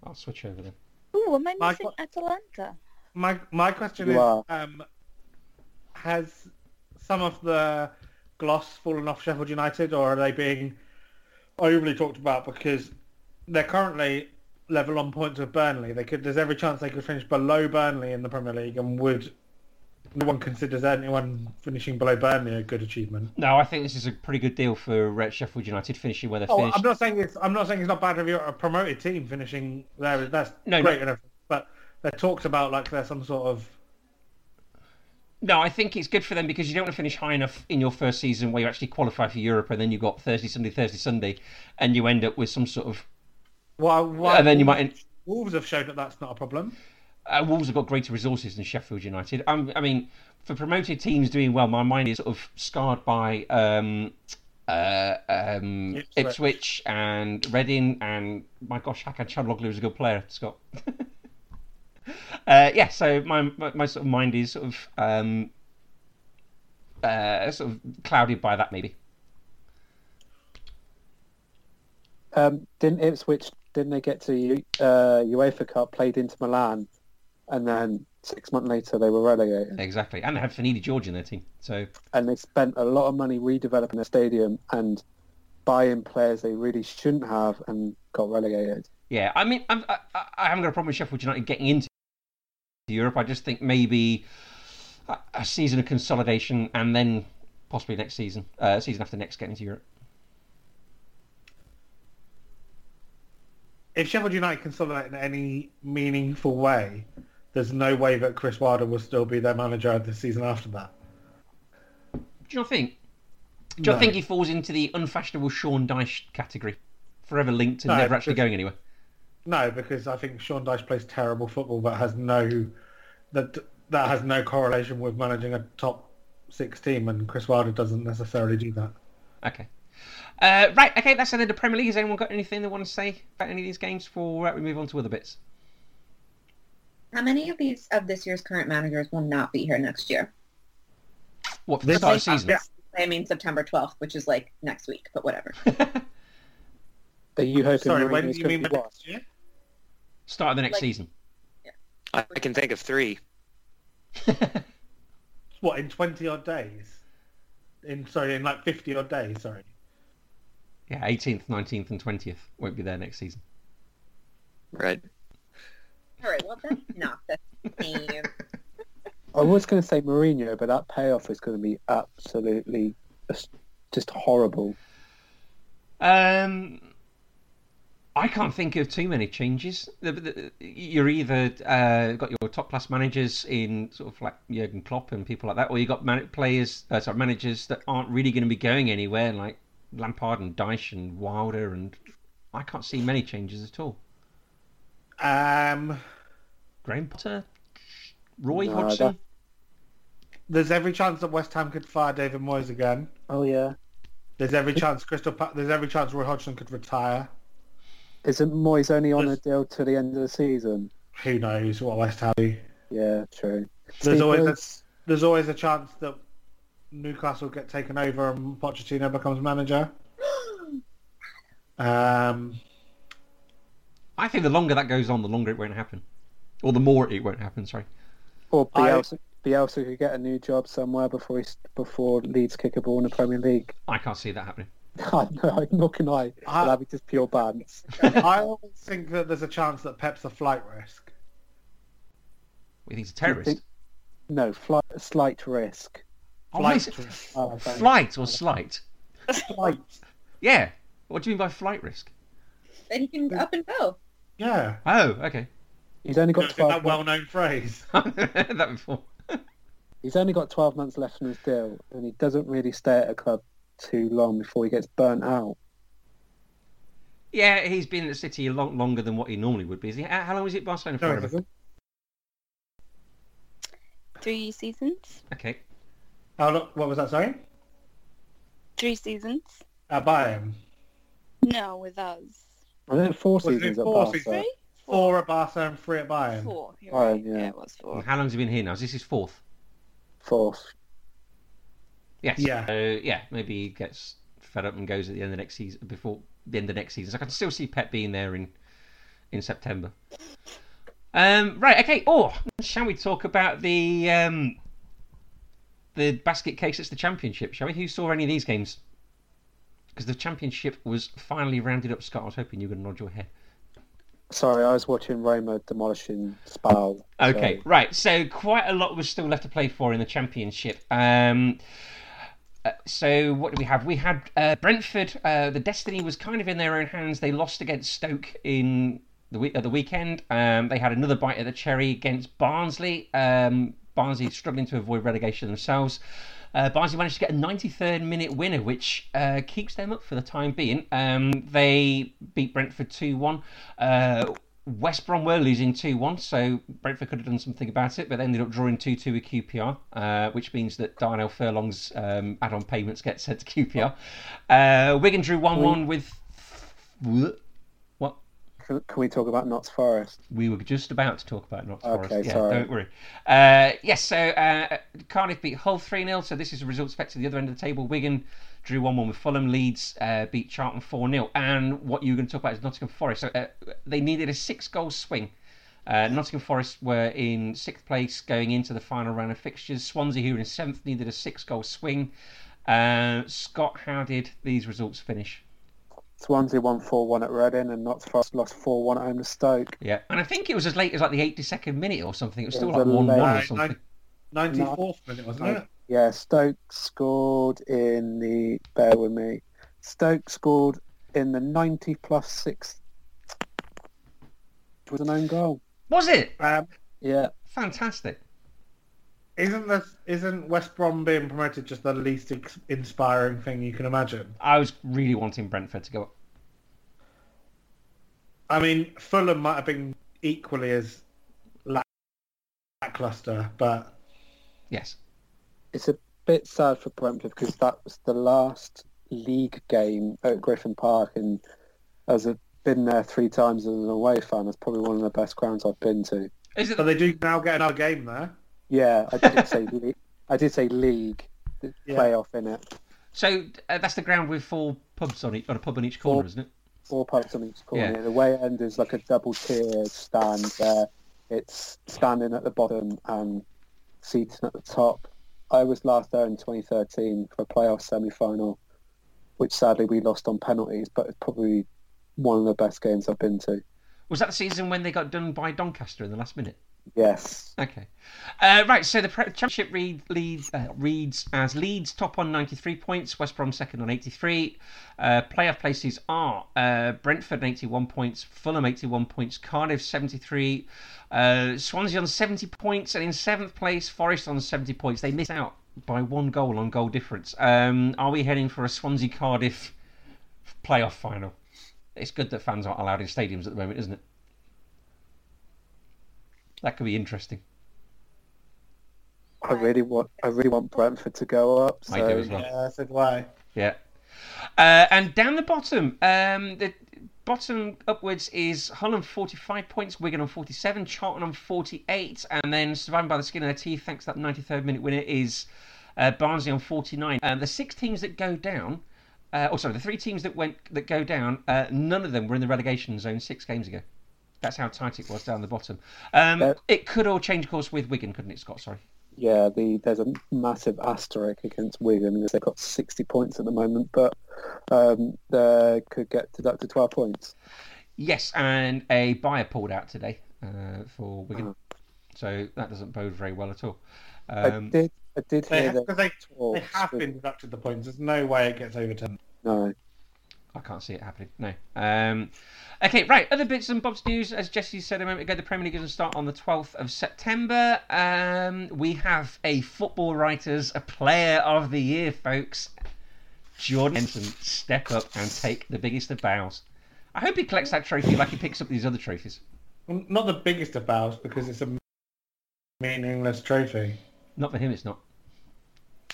I'll switch over then. Oh, am I My missing qu- Atalanta? My my question You is, um, has some of the gloss fallen off Sheffield United, or are they being overly talked about because they're currently level on points with Burnley? They could. There's every chance they could finish below Burnley in the Premier League, and would no one considers anyone finishing below Burnley a good achievement? No, I think this is a pretty good deal for Sheffield United finishing where they Oh, finished. I'm not saying it's. I'm not saying it's not bad if you're a promoted team finishing there. That's No, great no. everything. But they're talked about like there's some sort of No, I think it's good for them because you don't want to finish high enough in your first season where you actually qualify for Europe and then you've got Thursday, Sunday, Thursday, Sunday, and you end up with some sort of. Why, why And then you might. Wolves have shown that that's not a problem. Uh, Wolves have got greater resources than Sheffield United. Um, I mean, for promoted teams doing well, my mind is sort of scarred by um, uh, um, Ipswich. Ipswich and Reading, and my gosh, Hakan Çalhanoğlu is a good player, Scott. <laughs> uh, yeah, so my, my my sort of mind is sort of um, uh, sort of clouded by that, maybe. Um, didn't Ipswich? Didn't they get to U- uh, UEFA Cup? Played Inter Milan, and then six months later they were relegated. Exactly, and they had Finidi George in their team, so And they spent a lot of money redeveloping the stadium and buying players they really shouldn't have, and got relegated. Yeah, I mean, I'm, I, I I haven't got a problem with Sheffield United getting into Europe. I just think maybe a, a season of consolidation and then possibly next season, uh, season after next, getting into Europe. If Sheffield United consolidate in any meaningful way, there's no way that Chris Wilder will still be their manager the season after that. Do you not think? Do you No. think he falls into the unfashionable Sean Dyche category, forever linked and No, never actually going anywhere? No, because I think Sean Dyche plays terrible football that has no that that has no correlation with managing a top six team, and Chris Wilder doesn't necessarily do that. Okay. Uh, right, okay, that's the end of the Premier League. Has anyone got anything they want to say about any of these games before we move on to other bits? How many of these of this year's current managers will not be here next year? What, for This- start season? I mean September 12th, which is like next week, but whatever. <laughs> Are you hoping? Sorry, when do you gonna mean be by what? next year? Start of the next Like- season. I, I can think of three. <laughs> What in twenty odd days? In sorry, in like fifty odd days. Sorry. Yeah, 18th, 19th, and 20th won't be there next season. Right. All right, well that's not the same. I was going to say Mourinho, but that payoff is going to be absolutely just, just horrible. Um, I can't think of too many changes. The- the- You're either uh, got your top class managers in sort of like Jurgen Klopp and people like that, or you've got man- players, uh, sorry, managers that aren't really going to be going anywhere, like Lampard and Dyche and Wilder, and I can't see many changes at all. Um, Graham Potter, Roy No, Hodgson. that- there's every chance that West Ham could fire David Moyes again. Oh yeah, There's every chance Crystal. Pa- there's every chance Roy Hodgson could retire. Isn't Moyes only on a deal to the end of the season? Who knows what West Ham do? Yeah, true. There's Steve always a, there's always a chance that Newcastle get taken over and Pochettino becomes manager. <gasps> Um, I think the longer that goes on, the longer it won't happen, or the more it won't happen. Sorry. Or I- Bielsa, Bielsa could get a new job somewhere before he, before Leeds kick a ball in the Premier League. I can't see that happening. <laughs> I know, nor can I. I- That'd be just pure bants. I always think that there's a chance that Pep's a flight risk. We think he's a terrorist. think- No, flight, slight risk. Oh, Flight is risk. Oh. Flight or slight? Flight. Yeah. What do you mean by flight risk? Then he can up and go. Yeah. Oh, okay. He's only got Is that twelve. months, well-known phrase? <laughs> I've heard that before. he's only got twelve months left in his deal, and he doesn't really stay at a club too long before he gets burnt out. Yeah, he's been at the City a lot longer than what he normally would be. Is he? How how long was he at Barcelona No, for? he Emma? doesn't. Three seasons. Okay. Oh, look, what was that, sorry? Three seasons. At Bayern. No, with us. I think four Was it seasons at four Barca. seasons? Three? Four at Barca and three at Bayern. Four. You're right. yeah. Yeah. it was four. How long has he been here now? Is this his fourth? Fourth. Yes. Yeah. So yeah, maybe he gets fed up and goes at the end of the next season before the end of next season. So I can still see Pep being there in in September. Um, right. Okay. Oh, shall we talk about the um, the basket case? It's the championship. Shall we? Who saw any of these games? Because the championship was finally rounded up. Scott, I was hoping you were going to nod your head. Sorry, I was watching Roma demolishing Spal. Okay, so- right. So quite a lot was still left to play for in the championship. Um, uh, so what do we have? We had uh, Brentford. Uh, the destiny was kind of in their own hands. They lost against Stoke in the week at the weekend. Um, they had another bite at the cherry against Barnsley. Um, Barnsley struggling to avoid relegation themselves. Uh, Barnsley managed to get a 93rd minute winner, which uh, keeps them up for the time being. Um, they beat Brentford 2 1. Uh, West Brom were losing 2 1, so Brentford could have done something about it, but they ended up drawing 2 2 with QPR, uh, which means that Darnell Furlong's um, add on payments get sent to QPR. Uh, Wigan drew 1 1 with. Can, can we talk about Notts Forest? We were just about to talk about Notts Okay, Forest. Yeah, sorry. don't worry. Uh, yes, so uh, Cardiff beat Hull 3 0, so this is a result expected to the other end of the table. Wigan drew 1 1 with Fulham. Leeds uh, beat Charlton 4 0. And what you were going to talk about is Nottingham Forest. So uh, they needed a six goal swing. Uh, Nottingham Forest were in sixth place going into the final round of fixtures. Swansea, who were in seventh, needed a six goal swing. Uh, Scott, how did these results finish? Swansea won 4-1 at Reading and Notts Forest lost 4-1 at home to Stoke. Yeah, and I think it was as late as like the 82nd minute or something. It was It still was like 1 1 or something. 94th minute, wasn't it? Yeah, Stoke scored in the... Bear with me. Stoke scored in the 90 plus 6... with was an own goal. Was it? Um, Yeah. Fantastic. Isn't this, isn't West Brom being promoted just the least ex- inspiring thing you can imagine? I was really wanting Brentford to go up. I mean, Fulham might have been equally as lack- lackluster, but Yes. It's a bit sad for Brentford because that was the last league game at Griffin Park and as I've been there three times as an away fan, it's probably one of the best grounds I've been to. Is it? but they do now get another game there. Yeah, I did <laughs> say le- I did say league the Yeah. playoff in it. So uh, that's the ground with four pubs on each, on a pub on each corner, Four. isn't it? Four pubs on each corner. Yeah. The way end is like a double tier stand there. It's standing at the bottom and seating at the top. I was last there in 2013 for a playoff semi-final, which sadly we lost on penalties, but it's probably one of the best games I've been to. Was that the season when they got done by Doncaster in the last minute? Yes. Okay. Uh, right, so the championship read, leads, uh, reads as Leeds top on 93 points, West Brom second on 83. Uh, playoff places are uh, Brentford on 81 points, Fulham 81 points, Cardiff 73, uh, Swansea on 70 points, and in seventh place, Forest on 70 points. They missed out by one goal on goal difference. Um, are we heading for a Swansea Cardiff playoff final? It's good that fans aren't allowed in stadiums at the moment, isn't it? That could be interesting. I really want I really want Brentford to go up. So I do as well. Yeah, I said why. Yeah. Uh, and down the bottom, um, the bottom upwards is Hull on 45 points, Wigan on 47, Charlton on 48, and then surviving by the skin of their teeth, thanks to that 93rd minute winner, is uh, Barnsley on 49. Um, the six teams that go down, uh, oh sorry, the three teams that went that go down, uh, none of them were in the relegation zone six games ago. That's how tight it was down the bottom. Um, Yeah. It could all change of course with Wigan, couldn't it, Scott? Sorry. Yeah, the there's a massive asterisk against Wigan because they've got 60 points at the moment, but um, they could get deducted 12 points. Yes, and a buyer pulled out today uh, for Wigan, Oh. so that doesn't bode very well at all. I Um, did I did hear ha- 'cause that they, they have been deducted the points. There's no way it gets overturned. no. I can't see it happening. No. Um, okay, right. Other bits and bobs news. As Jesse said a moment ago, the Premier League is going to start on the 12th of September. Um, we have a Football Writers a Player of the Year, folks. Jordan Henderson, step up and take the biggest of bows. I hope he collects that trophy like he picks up these other trophies. Well, Not the biggest of bows because it's a meaningless trophy. Not for him, it's not.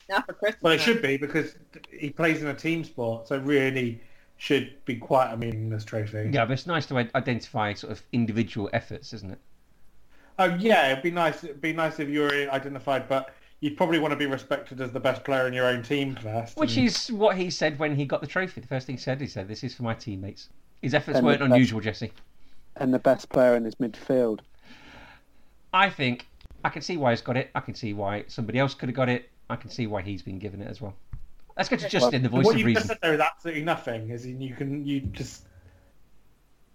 Not for Christmas. Well, it should be because he plays in a team sport, so really should be quite a meaningless trophy. Yeah, but it's nice to identify sort of individual efforts, isn't it? Oh yeah, it'd be nice. It'd be nice if you were identified, but you'd probably want to be respected as the best player in your own team first. Which and- is what he said when he got the trophy. The first thing he said, he said, "This is for my teammates." His efforts And weren't the- unusual, Jesse. And the best player in his midfield. I think I can see why he's got it. I can see why somebody else could have got it. I can see why he's been given it as well. Let's go to Justin, the voice what of you just reason. said there is absolutely nothing. Is you can you just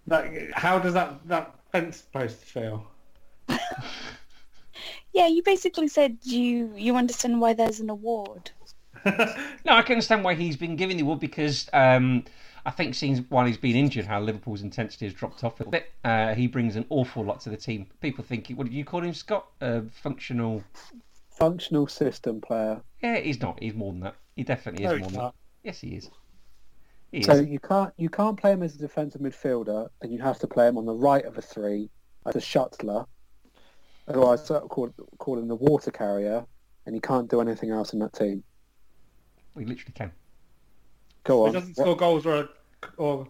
like how does that that fence post feel? <laughs> Yeah, you basically said you you understand why there's an award. <laughs> No, I can understand why he's been given the award because um, I think seeing while he's been injured, how Liverpool's intensity has dropped off a little bit. Uh, he brings an awful lot to the team. People think, what did you call him, Scott? Uh, functional. Functional system player. Yeah, he's not. He's more than that. He definitely is No, more than Yes, he is. He So is. you can't you can't play him as a defensive midfielder, and you have to play him on the right of a three as a shuttler. Otherwise, sort of call, call him the water carrier, and you can't do anything else in that team. We literally can. Go on. He doesn't What- score goals or or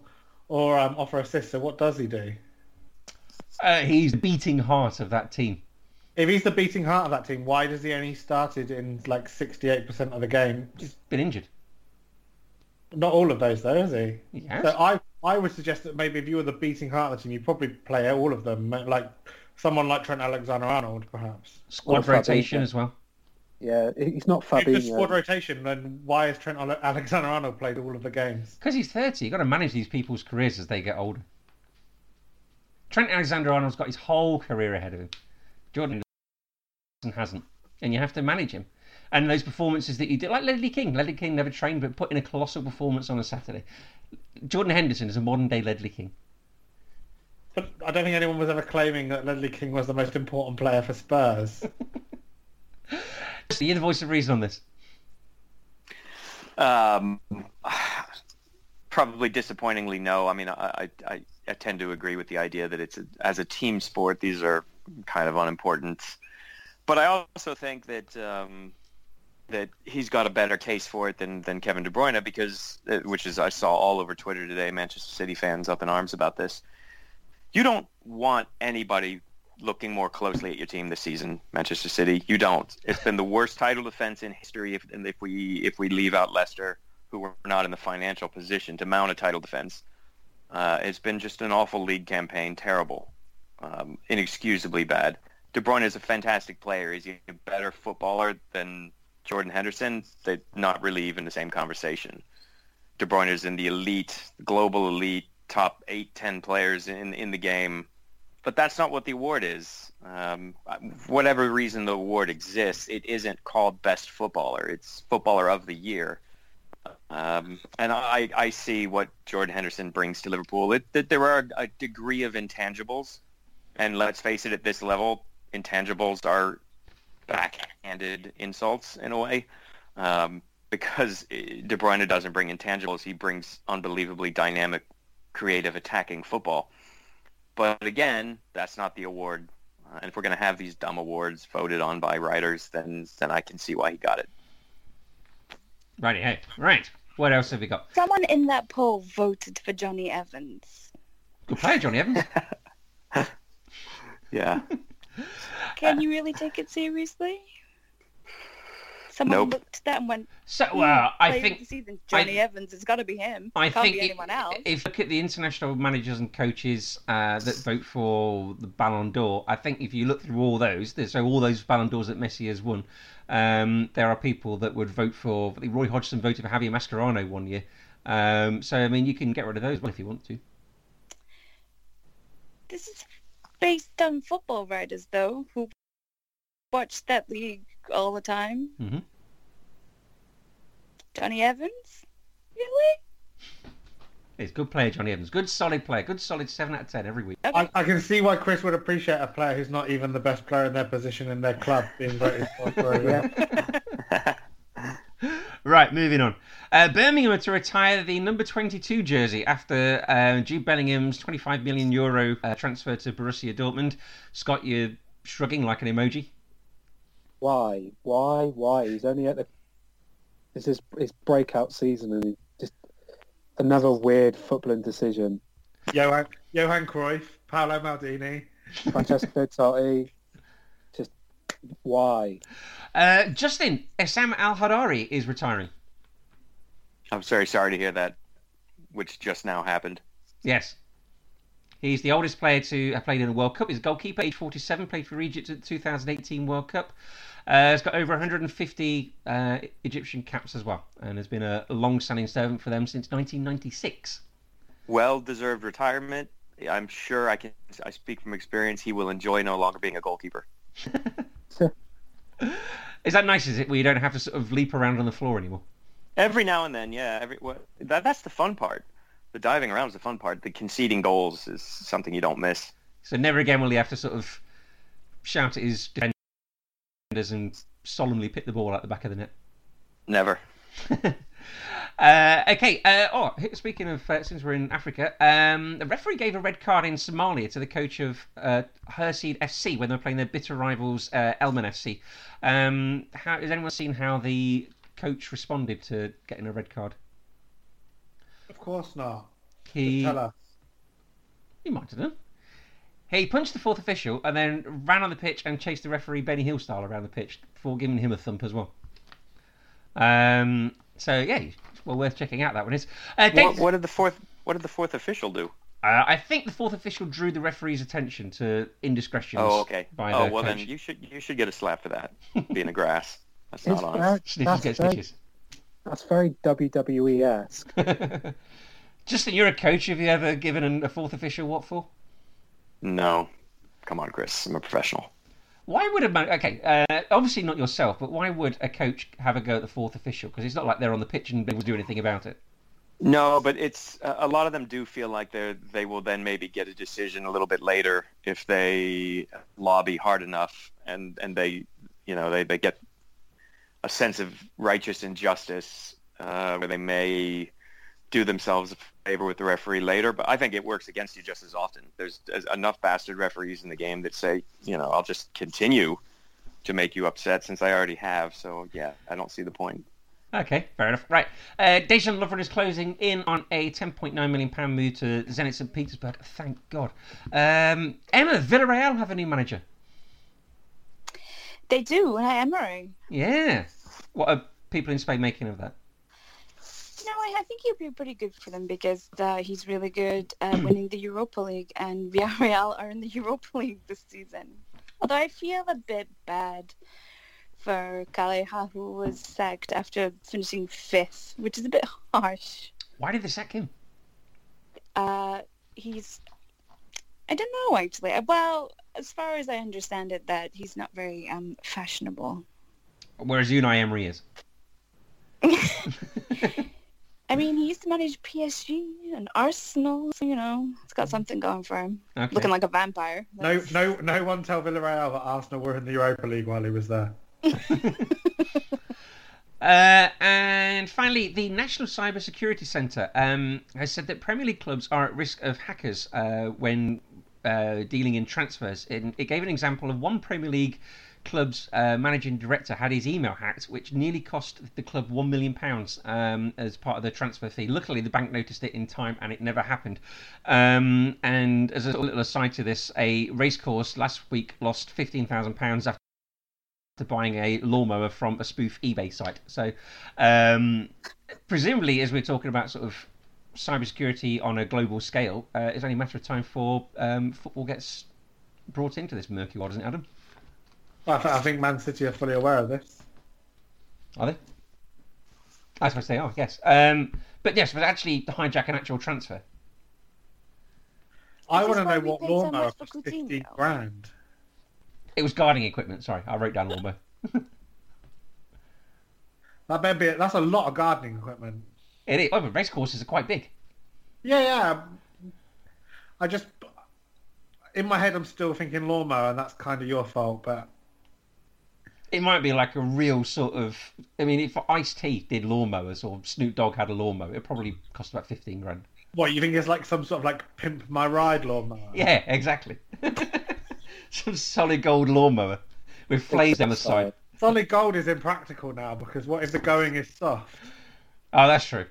or um, offer assists. So what does he do? Uh, he's the beating heart of that team. If he's the beating heart of that team, why does he only started in like sixty-eight percent of the game? He's been injured. Not all of those, though, is he? He has. So I, I would suggest that maybe if you were the beating heart of the team, you'd probably play all of them, like someone like Trent Alexander-Arnold, perhaps. Squad Or rotation Fabinho. as well. Yeah, he's not If it's squad rotation, then why has Trent Alexander-Arnold played all of the games? Because he's 30, you've got to manage these people's careers as they get older. Trent Alexander Arnold's got his whole career ahead of him. Jordan hasn't. And you have to manage him. And those performances that you did, like Ledley King. Ledley King never trained, but put in a colossal performance on a Saturday. Jordan Henderson is a modern day Ledley King. But I don't think anyone was ever claiming that Ledley King was the most important player for Spurs. <laughs> So you're the voice of reason on this. Um, probably disappointingly, no. I mean, I, I, I, I tend to agree with the idea that it's a, as a team sport, these are kind of unimportant. But I also think that um, that he's got a better case for it than, than Kevin De Bruyne because, uh, which is I saw all over Twitter today, Manchester City fans up in arms about this. You don't want anybody looking more closely at your team this season, Manchester City. You don't. It's been the worst title defense in history. If, and if we if we leave out Leicester, who were not in the financial position to mount a title defense, uh, it's been just an awful league campaign. Terrible, um, inexcusably bad. De Bruyne is a fantastic player. Is he a better footballer than Jordan Henderson? They're not really even the same conversation. De Bruyne is in the elite, global elite, top eight, ten players in in the game but that's not what the award is. Um, whatever reason the award exists, it isn't called best footballer. It's footballer of the year. Um, and I, I see what Jordan Henderson brings to Liverpool. It, that there are a degree of intangibles, and let's face it, at this level, intangibles are backhanded insults in a way. Um, because De Bruyne doesn't bring intangibles, he brings unbelievably dynamic, creative, attacking football. But again, that's not the award. Uh, and if we're going to have these dumb awards voted on by writers, then then I can see why he got it. Righty, hey. Right. What else have we got? Someone in that poll voted for Jonny Evans. Good play, Jonny Evans. <laughs> Yeah. Can you really take it seriously? Someone Nope. looked at that and went, So, "Hmm, well, I think the season, Jonny I- Evans. It's got to be him. I Can't think be anyone else." if you look at the international managers and coaches uh, that vote for the Ballon d'Or, I think if you look through all those, so all those Ballon d'Ors that Messi has won, um, there are people that would vote for. I think Roy Hodgson voted for Javier Mascherano one year. Um, so I mean, you can get rid of those if you want to. This is based on football writers, though, who watch that league all the time. Mhm. Jonny Evans? Really? It's a good player, Johnny Evans. Good solid player. Good solid seven out of ten every week. Okay. I, I can see why Chris would appreciate a player who's not even the best player in their position in their club being voted for. for a- <laughs> Right, moving on. Uh, Birmingham are to retire the number 22 jersey after uh, Jude Bellingham's 25 million euro uh, transfer to Borussia Dortmund. Scott, you're shrugging like an emoji. Why? Why? Why? He's only at the. This is his breakout season, and he just another weird footballing decision. Johan, Johan Cruyff, Paolo Maldini. Francesco Totti. Just why? Uh, Justin, Essam El-Hadary is retiring. I'm very sorry to hear that, which just now happened. Yes. He's the oldest player to have played in a World Cup. He's a goalkeeper, age 47, played for Egypt at the 2018 World Cup. Uh, he's got over 150 uh, Egyptian caps as well, and has been a long-standing servant for them since 1996. Well-deserved retirement. I'm sure I can. I speak from experience. He will enjoy no longer being a goalkeeper. <laughs> Is that nice? Is it where you don't have to sort of leap around on the floor anymore? Every now and then, yeah. Every what, that that's the fun part. The diving around is the fun part. The conceding goals is something you don't miss. So never again will he have to sort of shout at his defenders and solemnly pick the ball out the back of the net. Never. <laughs> uh, okay. Uh, oh, speaking of uh, since we're in Africa, um, the referee gave a red card in Somalia to the coach of uh, Horseed FC when they were playing their bitter rivals uh, Elman FC. Um, how, has anyone seen how the coach responded to getting a red card? Of course not. He Tell us. he might have done. He punched the fourth official and then ran on the pitch and chased the referee Benny Hill style around the pitch before giving him a thump as well. Um, so yeah, well worth checking out that one is. Uh, Dave- What, what did the fourth? What did the fourth official do? Uh, I think the fourth official drew the referee's attention to indiscretions. Oh, okay. By Oh, the well coach. then you should you should get a slap for that. <laughs> Being a grass. That's not very, honest. Snitches that's, get very, stitches. that's very WWE esque. <laughs> Justin, you're a coach. Have you ever given a fourth official what for? No. Come on, Chris. I'm a professional. Why would a man? Okay, uh, obviously not yourself, but why would a coach have a go at the fourth official? Because it's not like they're on the pitch and they will do anything about it. No, but it's a lot of them do feel like they they will then maybe get a decision a little bit later if they lobby hard enough and and they you know they, they get a sense of righteous injustice uh, where they may do themselves a favor with the referee later. But I think it works against you just as often. There's, there's enough bastard referees in the game that say you know I'll just continue to make you upset since I already have. So yeah, I don't see the point. Okay, fair enough. Right. Uh, Dejan Lovren is closing in on a £10.9 million move to Zenit St. Petersburg. Thank God. Um, Emma, Villarreal have a new manager. They do, and Emery. Yeah. What are people in Spain making of that? No, I, I think he'll be pretty good for them because uh, he's really good at <clears throat> winning the Europa League, and <laughs> Villarreal are in the Europa League this season. Although I feel a bit bad for Calleja, who was sacked after finishing fifth, which is a bit harsh. Why did they sack him? Uh, he's, I don't know actually. Uh, Well, as far as I understand it, that he's not very um, fashionable. Whereas Unai Emery is. <laughs> <laughs> I mean, he used to manage PSG and Arsenal, so, you know, it's got something going for him. Okay. Looking like a vampire. No, That's- no, no one tell Villarreal that Arsenal were in the Europa League while he was there. <laughs> Uh, and finally, the National Cyber Security Centre um, has said that Premier League clubs are at risk of hackers uh, when uh, dealing in transfers. It, it gave an example of one Premier League club's uh, managing director had his email hacked, which nearly cost the club one million pounds um, as part of the transfer fee. Luckily, the bank noticed it in time, and it never happened. Um, and as a little aside to this, a racecourse last week lost fifteen thousand pounds after buying a lawnmower from a spoof eBay site. So, um, presumably, as we're talking about sort of cybersecurity on a global scale, uh, it's only a matter of time for um, football gets brought into this murky world, isn't it, Adam? I, th- I think Man City are fully aware of this. Are they? I suppose they are. Yes. Um, but yes, but actually the hijack an actual transfer. I want to know what paid so lawnmower much for cost 15 Coutinho? grand. It was gardening equipment. Sorry, I wrote down lawnmower. <laughs> That better be, that's a lot of gardening equipment. It is. Oh, but race courses are quite big. Yeah, yeah. I just, in my head, I'm still thinking lawnmower, and that's kind of your fault. But It might be like a real sort of. I mean, if Ice T did lawnmowers or Snoop Dogg had a lawnmower, it probably cost about fifteen grand. what you think it's like some sort of like pimp my ride lawnmower? Yeah, exactly. <laughs> Some solid gold lawnmower with flames down the side. Solid gold is impractical now because what if the going is soft? Oh, that's true.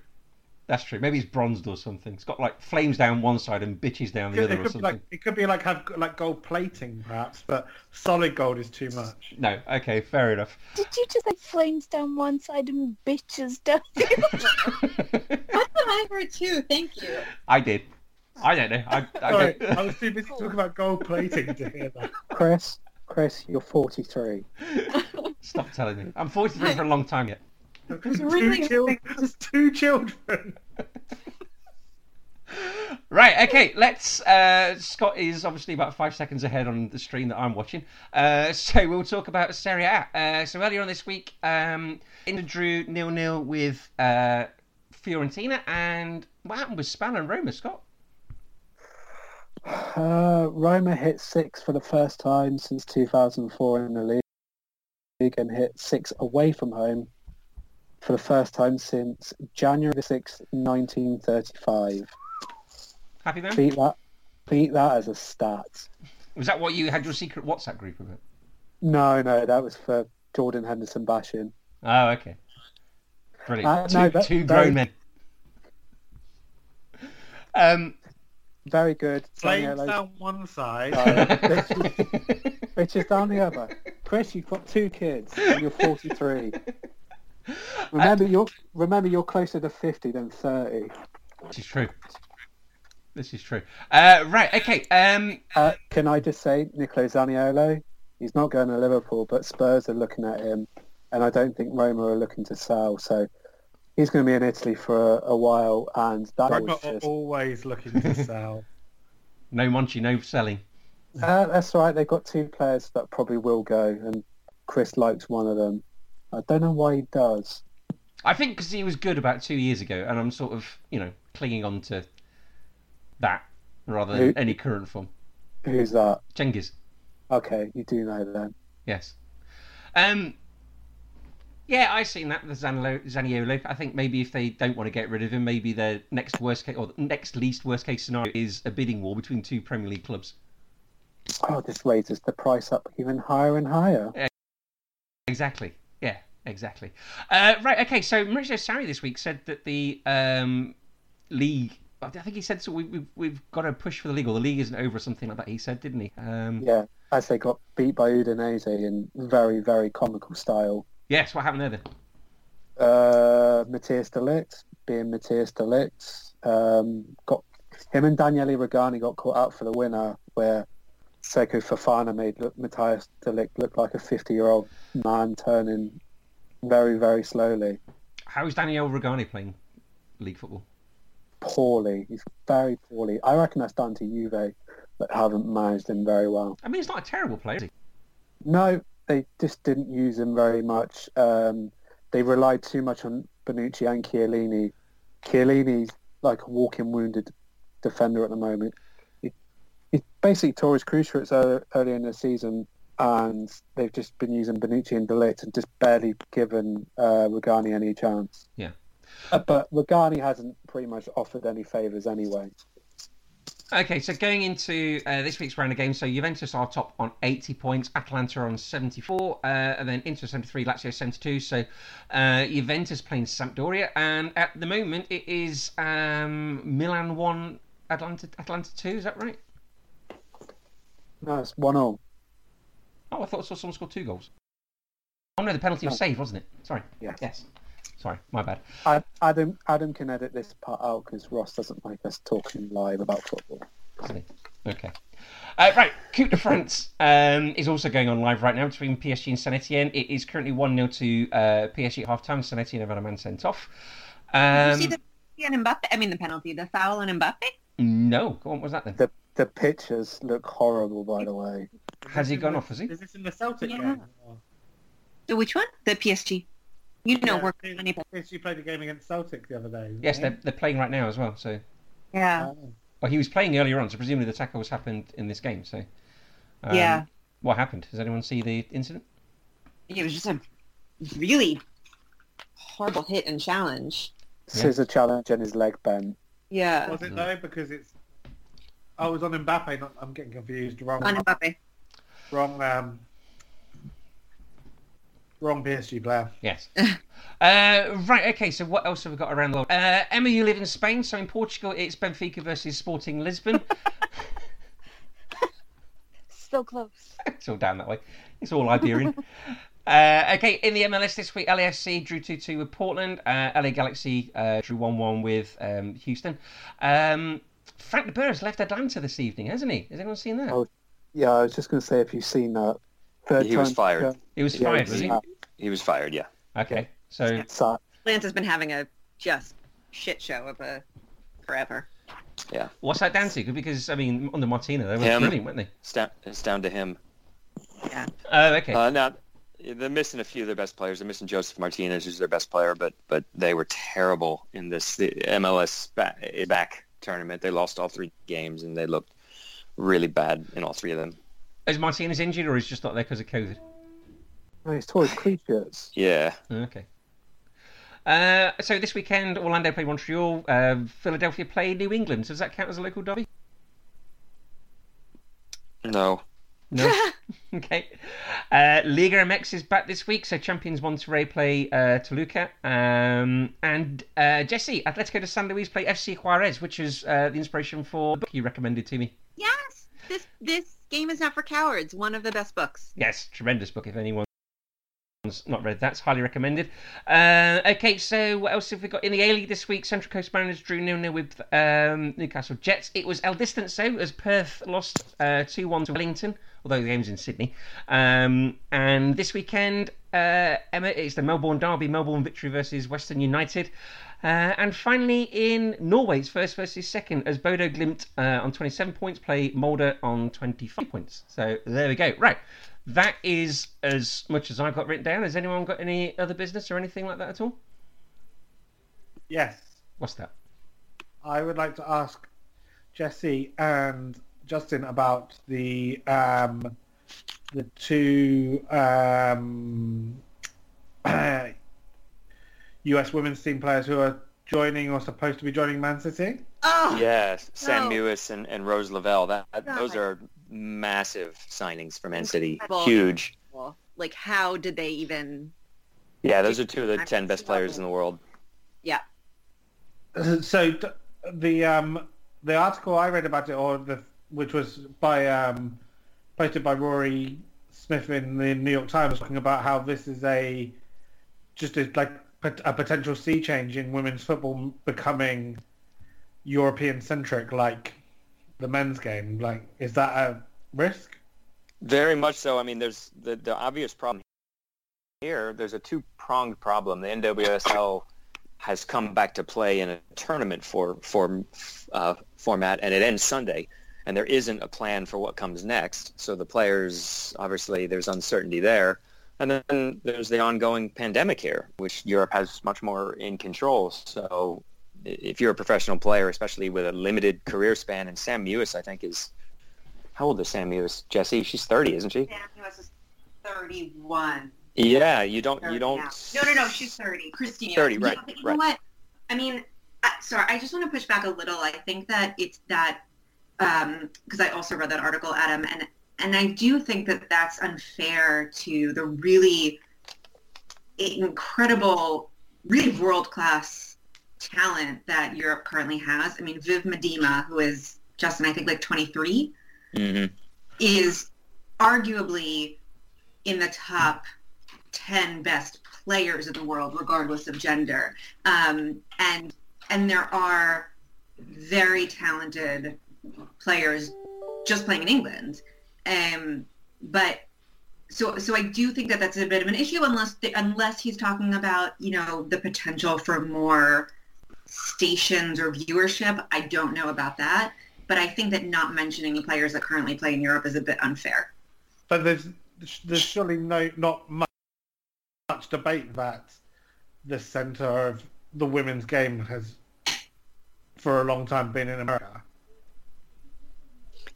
That's true. Maybe it's bronzed or something. It's got like flames down one side and bitches down the It, other it or could be something. like it could be like have like gold plating perhaps, but solid gold is too much. No, okay, fair enough. Did you just like flames down one side and bitches down the other? <laughs> That's what I heard too. Thank you. I did. I don't know. I, I Sorry, don't- <laughs> I was too busy talking about gold plating to hear that. Chris, Chris, you're 43. Stop telling me. I'm 43 for a long time yet. Just <laughs> really <laughs> two children. Just two children. Right, okay, let's. Uh, Scott is obviously about five seconds ahead on the stream that I'm watching. Uh, <laughs> so we'll talk about Serie A. Uh, so earlier on this week, um, Inter drew nil nil with uh, Fiorentina, and what happened with Spal and Roma, Scott? <sighs> Uh, Roma hit six for the first time since 2004 in the league and hit six away from home for the first time since January the 6th, 1935. Happy man? Beat that, beat that as a stat. Was that what you had your secret WhatsApp group about? No, no, that was for Jordan Henderson bashing. Oh, okay. Brilliant. Uh, two no, that- two that- grown men. Um, Very good. Flames Daniele- down one side. Bitches, <laughs> bitches down the other. Chris, you've got two kids and you're 43. <laughs> Remember, you're remember you're closer to 50 than 30. this is true. This is true. Uh, right, okay. Um, Uh, can I just say, Nicolo Zaniolo, he's not going to Liverpool, but Spurs are looking at him, and I don't think Roma are looking to sell. So he's going to be in Italy for a, a while, and that Roma was are just always looking to <laughs> sell. no Monchi, no selling. uh, that's right. They've got two players that probably will go, and Chris likes one of them. I don't know why he does. I think because he was good about two years ago, and I'm sort of, you know, clinging on to that rather than Who- any current form. Who's that? Cengiz, Okay, you do know then. yes. Um, yeah, I've seen that with Zanilo, Zaniolo. I think maybe if they don't want to get rid of him, maybe their next worst case or the next least worst case scenario is a bidding war between two Premier League clubs. Oh, this raises the price up even higher and higher. Exactly. Exactly. Uh, right. Okay. So Maurizio Sarri this week said that the um, league. I think he said so. We, we've we've got to push for the league, or the league isn't over, or something like that. He said, didn't he? Um, Yeah, as they got beat by Udinese in very, very comical style. Yes. What happened there then? Uh, Matthias de Ligt, being Matthias de Ligt, um, got him and Daniele Rugani got caught out for the winner, where Seko Fofana made look, Matthias de Ligt look like a 50-year-old man turning very, very slowly, How is Daniel Rugani playing league football? poorly. He's very poorly. I reckon that's down to Juve that haven't managed him very well. I mean, he's not a terrible player. Is he? No, they just didn't use him very much. Um, they relied too much on Bonucci and Chiellini. Chiellini's like a walking wounded defender at the moment. He, he basically tore his cruciates ear- earlier in the season, and they've just been using Bonucci and de Ligt and just barely given uh, Rugani any chance. Yeah. Uh, but Rugani hasn't pretty much offered any favours anyway. Okay, so going into uh, this week's round of games, so Juventus are top on 80 points, Atalanta on 74, uh, and then Inter 73, Lazio 72. So uh, Juventus playing Sampdoria, and at the moment it is um, Milan 1, Atalanta, Atalanta 2, is that right? No, it's one all. Oh, I thought I saw someone score two goals. Oh no, the penalty was No. saved, wasn't it? Sorry. Yes. Yes. Sorry, my bad. Ad- Adam Adam can edit this part out because Ross doesn't like us talking live about football. Isn't he? Okay. Uh, right, Coupe de France um, is also going on live right now between PSG and Saint Etienne. It is currently 1 0 to uh, PSG at half time. Saint Etienne have had a man sent off. Did Um, you see the penalty on Mbappe? I mean, the penalty, the foul on Mbappe. no, what was that then? The the pictures look horrible, by the way. Has he gone off, has he? Is this in the Celtic Yeah. game? Or- So which one? The PSG. You know, Yeah, we're I funny, think PSG played a game against Celtic the other day. Yes, they're, they're playing right now as well. So, Yeah. Oh. well, he was playing earlier on, so presumably the tackle was happened in this game. So, um, Yeah. What happened? Does anyone see the incident? It was just a really horrible hit and challenge. Scissor challenge and his leg bent. Yeah. Was it though? Because it's. I was on Mbappe. Not, I'm getting confused. Wrong. On Mbappe. Wrong. Um, wrong PSG player. Yes. <laughs> uh, right, okay, so what else have we got around the world? Uh, Emma, you live in Spain, so in Portugal it's Benfica versus Sporting Lisbon. <laughs> So close. <laughs> it's all down that way. It's all Iberian. uh, okay, in the MLS this week, LAFC drew 2 2 with Portland. Uh, LA Galaxy uh, drew 1 1 with um, Houston. Um, Frank de Boer has left Atlanta this evening, hasn't he? Has anyone seen that? Oh, Yeah, I was just going to say if you've seen that. Third He was time- fired. he was yeah, fired, it's was he? He was fired. Yeah. Okay, so sad. Atlanta's been having a just shit show of a forever. Yeah. What's that down to? Because, I mean, under Martino, they were Him. brilliant, weren't they? It's down, it's down to him. Yeah. Oh, okay. Uh, now, they're missing a few of their best players. They're missing Josef Martinez, who's their best player, but but they were terrible in this the MLS back, back tournament. They lost all three games, and they looked really bad in all three of them. Is Martinez injured or is he just not there because of COVID? No, he's tore his creatures. <laughs> Yeah. Okay. Uh, so this weekend, Orlando played Montreal. Uh, Philadelphia played New England. So does that count as a local derby? No. No. <laughs> okay. Uh, Liga MX is back this week. So champions Monterrey play uh, Toluca. Um, and uh, Jesse, Atletico de San Luis play FC Juarez, which is uh, the inspiration for the book you recommended to me. Yes, this this game is not for cowards. One of the best books. Yes, tremendous book. If anyone's not read that's highly recommended. Uh, okay, so what else have we got in the A League this week? Central Coast Mariners drew 0 0 with um, Newcastle Jets. It was El Distanzo as Perth lost uh, 2 1 to Wellington, although the game's in Sydney. Um, and this weekend, uh, Emma, it's the Melbourne Derby, Melbourne victory versus Western United. Uh, and finally, in Norway, it's first versus second as Bodo Glimt uh, on 27 points play Molde on 25 points. So there we go. Right. That is as much as I've got written down. Has anyone got any other business or anything like that at all? Yes. What's that? I would like to ask Jesse and Justin about the um, the two um, <clears throat> U.S. women's team players who are joining or supposed to be joining Man City. Oh, Yes. Sam No. Mewis and, and Rose Lavelle. That, God. those are massive signings for Man City. Incredible. Huge. well, like how did they even? Yeah, those are two of the ten best players in the world. Yeah, <clears throat> So the um, the article I read about it, or the which was by um, posted by Rory Smith in the New York Times, talking about how this is a just a, like pot- a potential sea change in women's football becoming European centric, like the men's game. Like, is that a risk? Very much so. I mean, there's the, the obvious problem here. There's a two-pronged problem. The NWSL has come back to play in a tournament for, for uh, format, and it ends Sunday. And there isn't a plan for what comes next. So the players, obviously, there's uncertainty there. And then there's the ongoing pandemic here, which Europe has much more in control. So if you're a professional player, especially with a limited career span, and Sam Mewis, I think, is how old is Sam Mewis? Jesse, she's 30, isn't she? Sam Mewis is thirty-one. Yeah, you don't, you don't. No, no, no. She's thirty. Christine. 30, right, but you right. know what? I mean, I, sorry. I just want to push back a little. I think that it's that um, because I also read that article, Adam, and and I do think that that's unfair to the really incredible, really world class talent that Europe currently has. I mean, Viv Miedema, who is Justin, I think like 23, Mhm. is arguably in the top 10 best players in the world, regardless of gender. Um, and and there are very talented players just playing in England. Um, but so so I do think that that's a bit of an issue unless unless he's talking about you know the potential for more stations or viewership. I don't know about that, but I think that not mentioning the players that currently play in Europe is a bit unfair. But there's there's surely no not much, much debate that the centre of the women's game has for a long time been in America.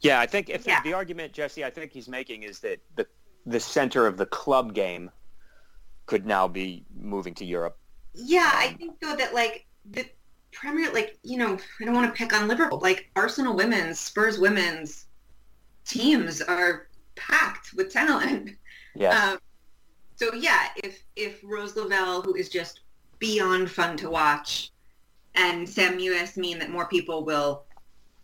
Yeah, I think if Yeah. the argument Jesse, I think he's making is that the the center of the club game could now be moving to Europe. Yeah, I think though that like the Premier, like you know, I don't want to pick on Liverpool. Like Arsenal women's, Spurs women's teams are packed with talent. Yeah. Um, so yeah, if if Rose Lavelle, who is just beyond fun to watch, and Sam Mewis mean that more people will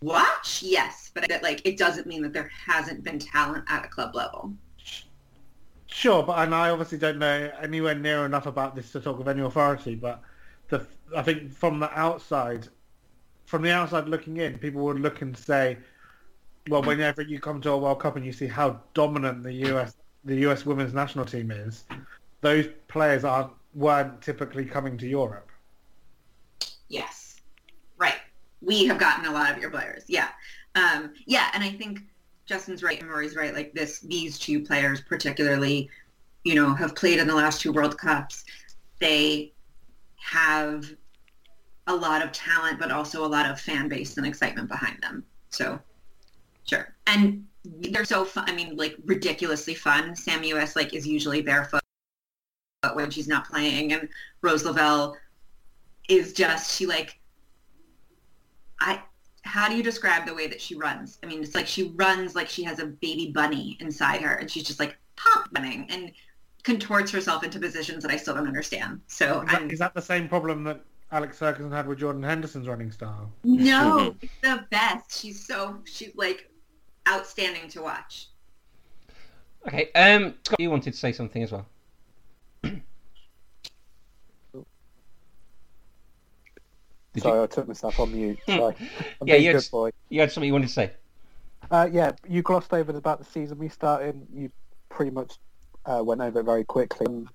watch, yes, but that like it doesn't mean that there hasn't been talent at a club level. Sure, but and I obviously don't know anywhere near enough about this to talk with any authority. But the I think from the outside, from the outside looking in, people would look and say, well, whenever you come to a World Cup and you see how dominant the US the US women's national team is, those players aren't weren't typically coming to Europe. Yes. We have gotten a lot of your players. Yeah. Um, yeah, and I think Justin's right and Rory's right. Like this, these two players particularly, you know, have played in the last two World Cups. They have a lot of talent, but also a lot of fan base and excitement behind them. So, sure. And they're so fun. I mean, like ridiculously fun. Sam Mewis like is usually barefoot but when she's not playing, and Rose Lavelle is just she like I how do you describe the way that she runs? I mean, it's like she runs like she has a baby bunny inside her, and she's just like pop running and contorts herself into positions that I still don't understand. So Is that, is that the same problem that Alex Ferguson had with Jordan Henderson's running style? no, it's the best. She's so she's like outstanding to watch. Okay, um, Scott, you wanted to say something as well. Did Sorry, you? I took myself on mute. Sorry. I'm Yeah, you had-. You had something you wanted to say. Uh, yeah, you glossed over about the season we started. You pretty much uh, went over it very quickly.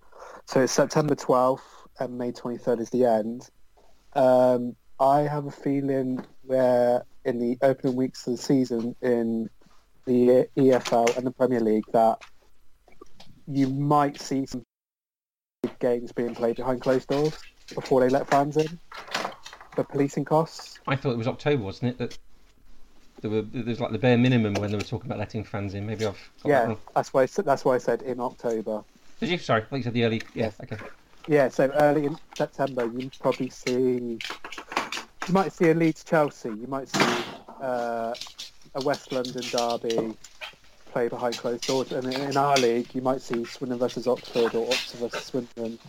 So it's September 12th and May 23rd is the end. Um, I have a feeling where in the opening weeks of the season in the EFL and the Premier League that you might see some games being played behind closed doors before they let fans in for policing costs. I thought it was October, wasn't it? That there were there's like the bare minimum when they were talking about letting fans in. Maybe I've that Yeah, wrong. that's why I said, that's why I said in October. Did you? Sorry, I thought you said the early. Yeah, okay. Yeah, so early in September, you probably see, you might see a Leeds Chelsea, you might see uh, a West London derby play behind closed doors, and in, our league, you might see Swindon versus Oxford or Oxford versus Swindon,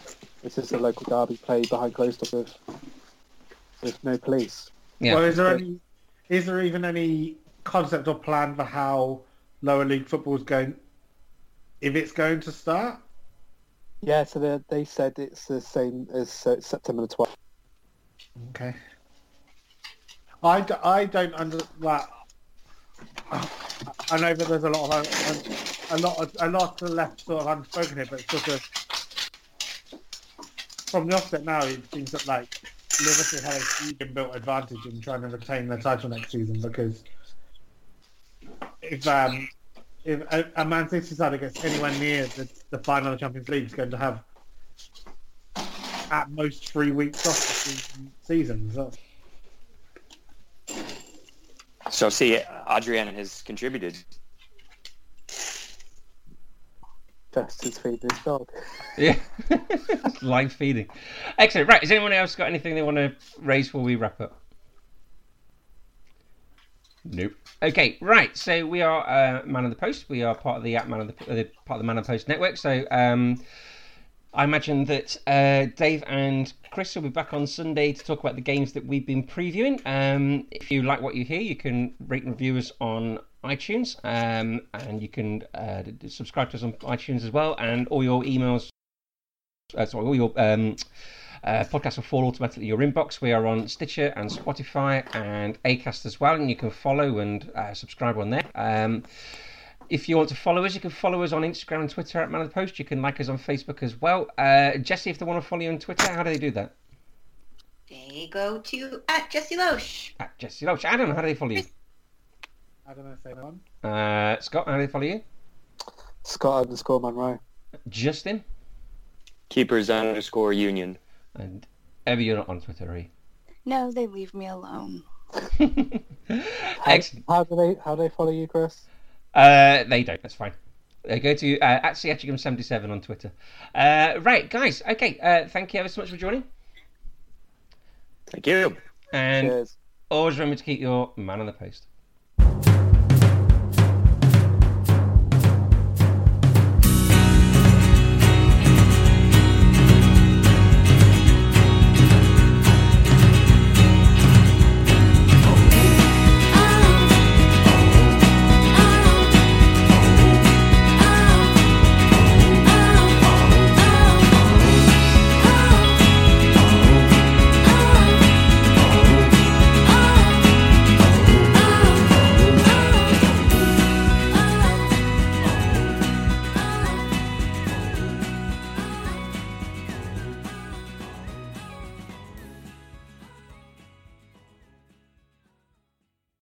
which is a local derby played behind closed doors with, with no police. Yeah. Well, is there any? Is there even any concept or plan for how lower league football is going? If it's going to start? Yeah, so they, they said it's the same as uh, September the 12th. Okay. I, d- I don't under that. I know that there's a lot of a lot of, a lot of left sort of unspoken here, but it's sort of from the offset now. It seems that like Liverpool have a huge inbuilt advantage in trying to retain their title next season because if um if a, a Man City side gets anywhere near the, the final of the Champions League, is going to have at most three weeks off the season. season. So So see, Adrian has contributed. Justice feeding his dog. Yeah. <laughs> Live feeding. Excellent. Right. Has anyone else got anything they want to raise before we wrap up? Nope. Okay, right. So we are uh, Man of the Post. We are part of the Man of the uh, part of the Man of the Post network. So um, I imagine that uh, Dave and Chris will be back on Sunday to talk about the games that we've been previewing. Um, if you like what you hear, you can rate and review us on iTunes, um, and you can uh, subscribe to us on iTunes as well. And all your emails, uh, sorry, all your um, uh, podcasts will fall automatically in your inbox. We are on Stitcher and Spotify and Acast as well, and you can follow and uh, subscribe on there. Um, if you want to follow us, you can follow us on Instagram and Twitter at Man of the Post. You can like us on Facebook as well. Uh, Jesse, if they want to follow you on Twitter, how do they do that? They go to at Jesse Loesch. At Jesse Loach. Adam, how do they follow you? I don't know, say one. Uh, Scott, how do they follow you? Scott underscore Monroe. Justin? Keepers underscore union. And Evie, you're not on Twitter, are you? No, they leave me alone. <laughs> Excellent. How do they how do they follow you, Chris? Uh, they don't. That's fine. Uh, go to uh, at Siatigum77 on Twitter. Uh, right, guys. Okay. Uh, thank you ever so much for joining. Thank you. And Cheers. always remember to keep your man on the post.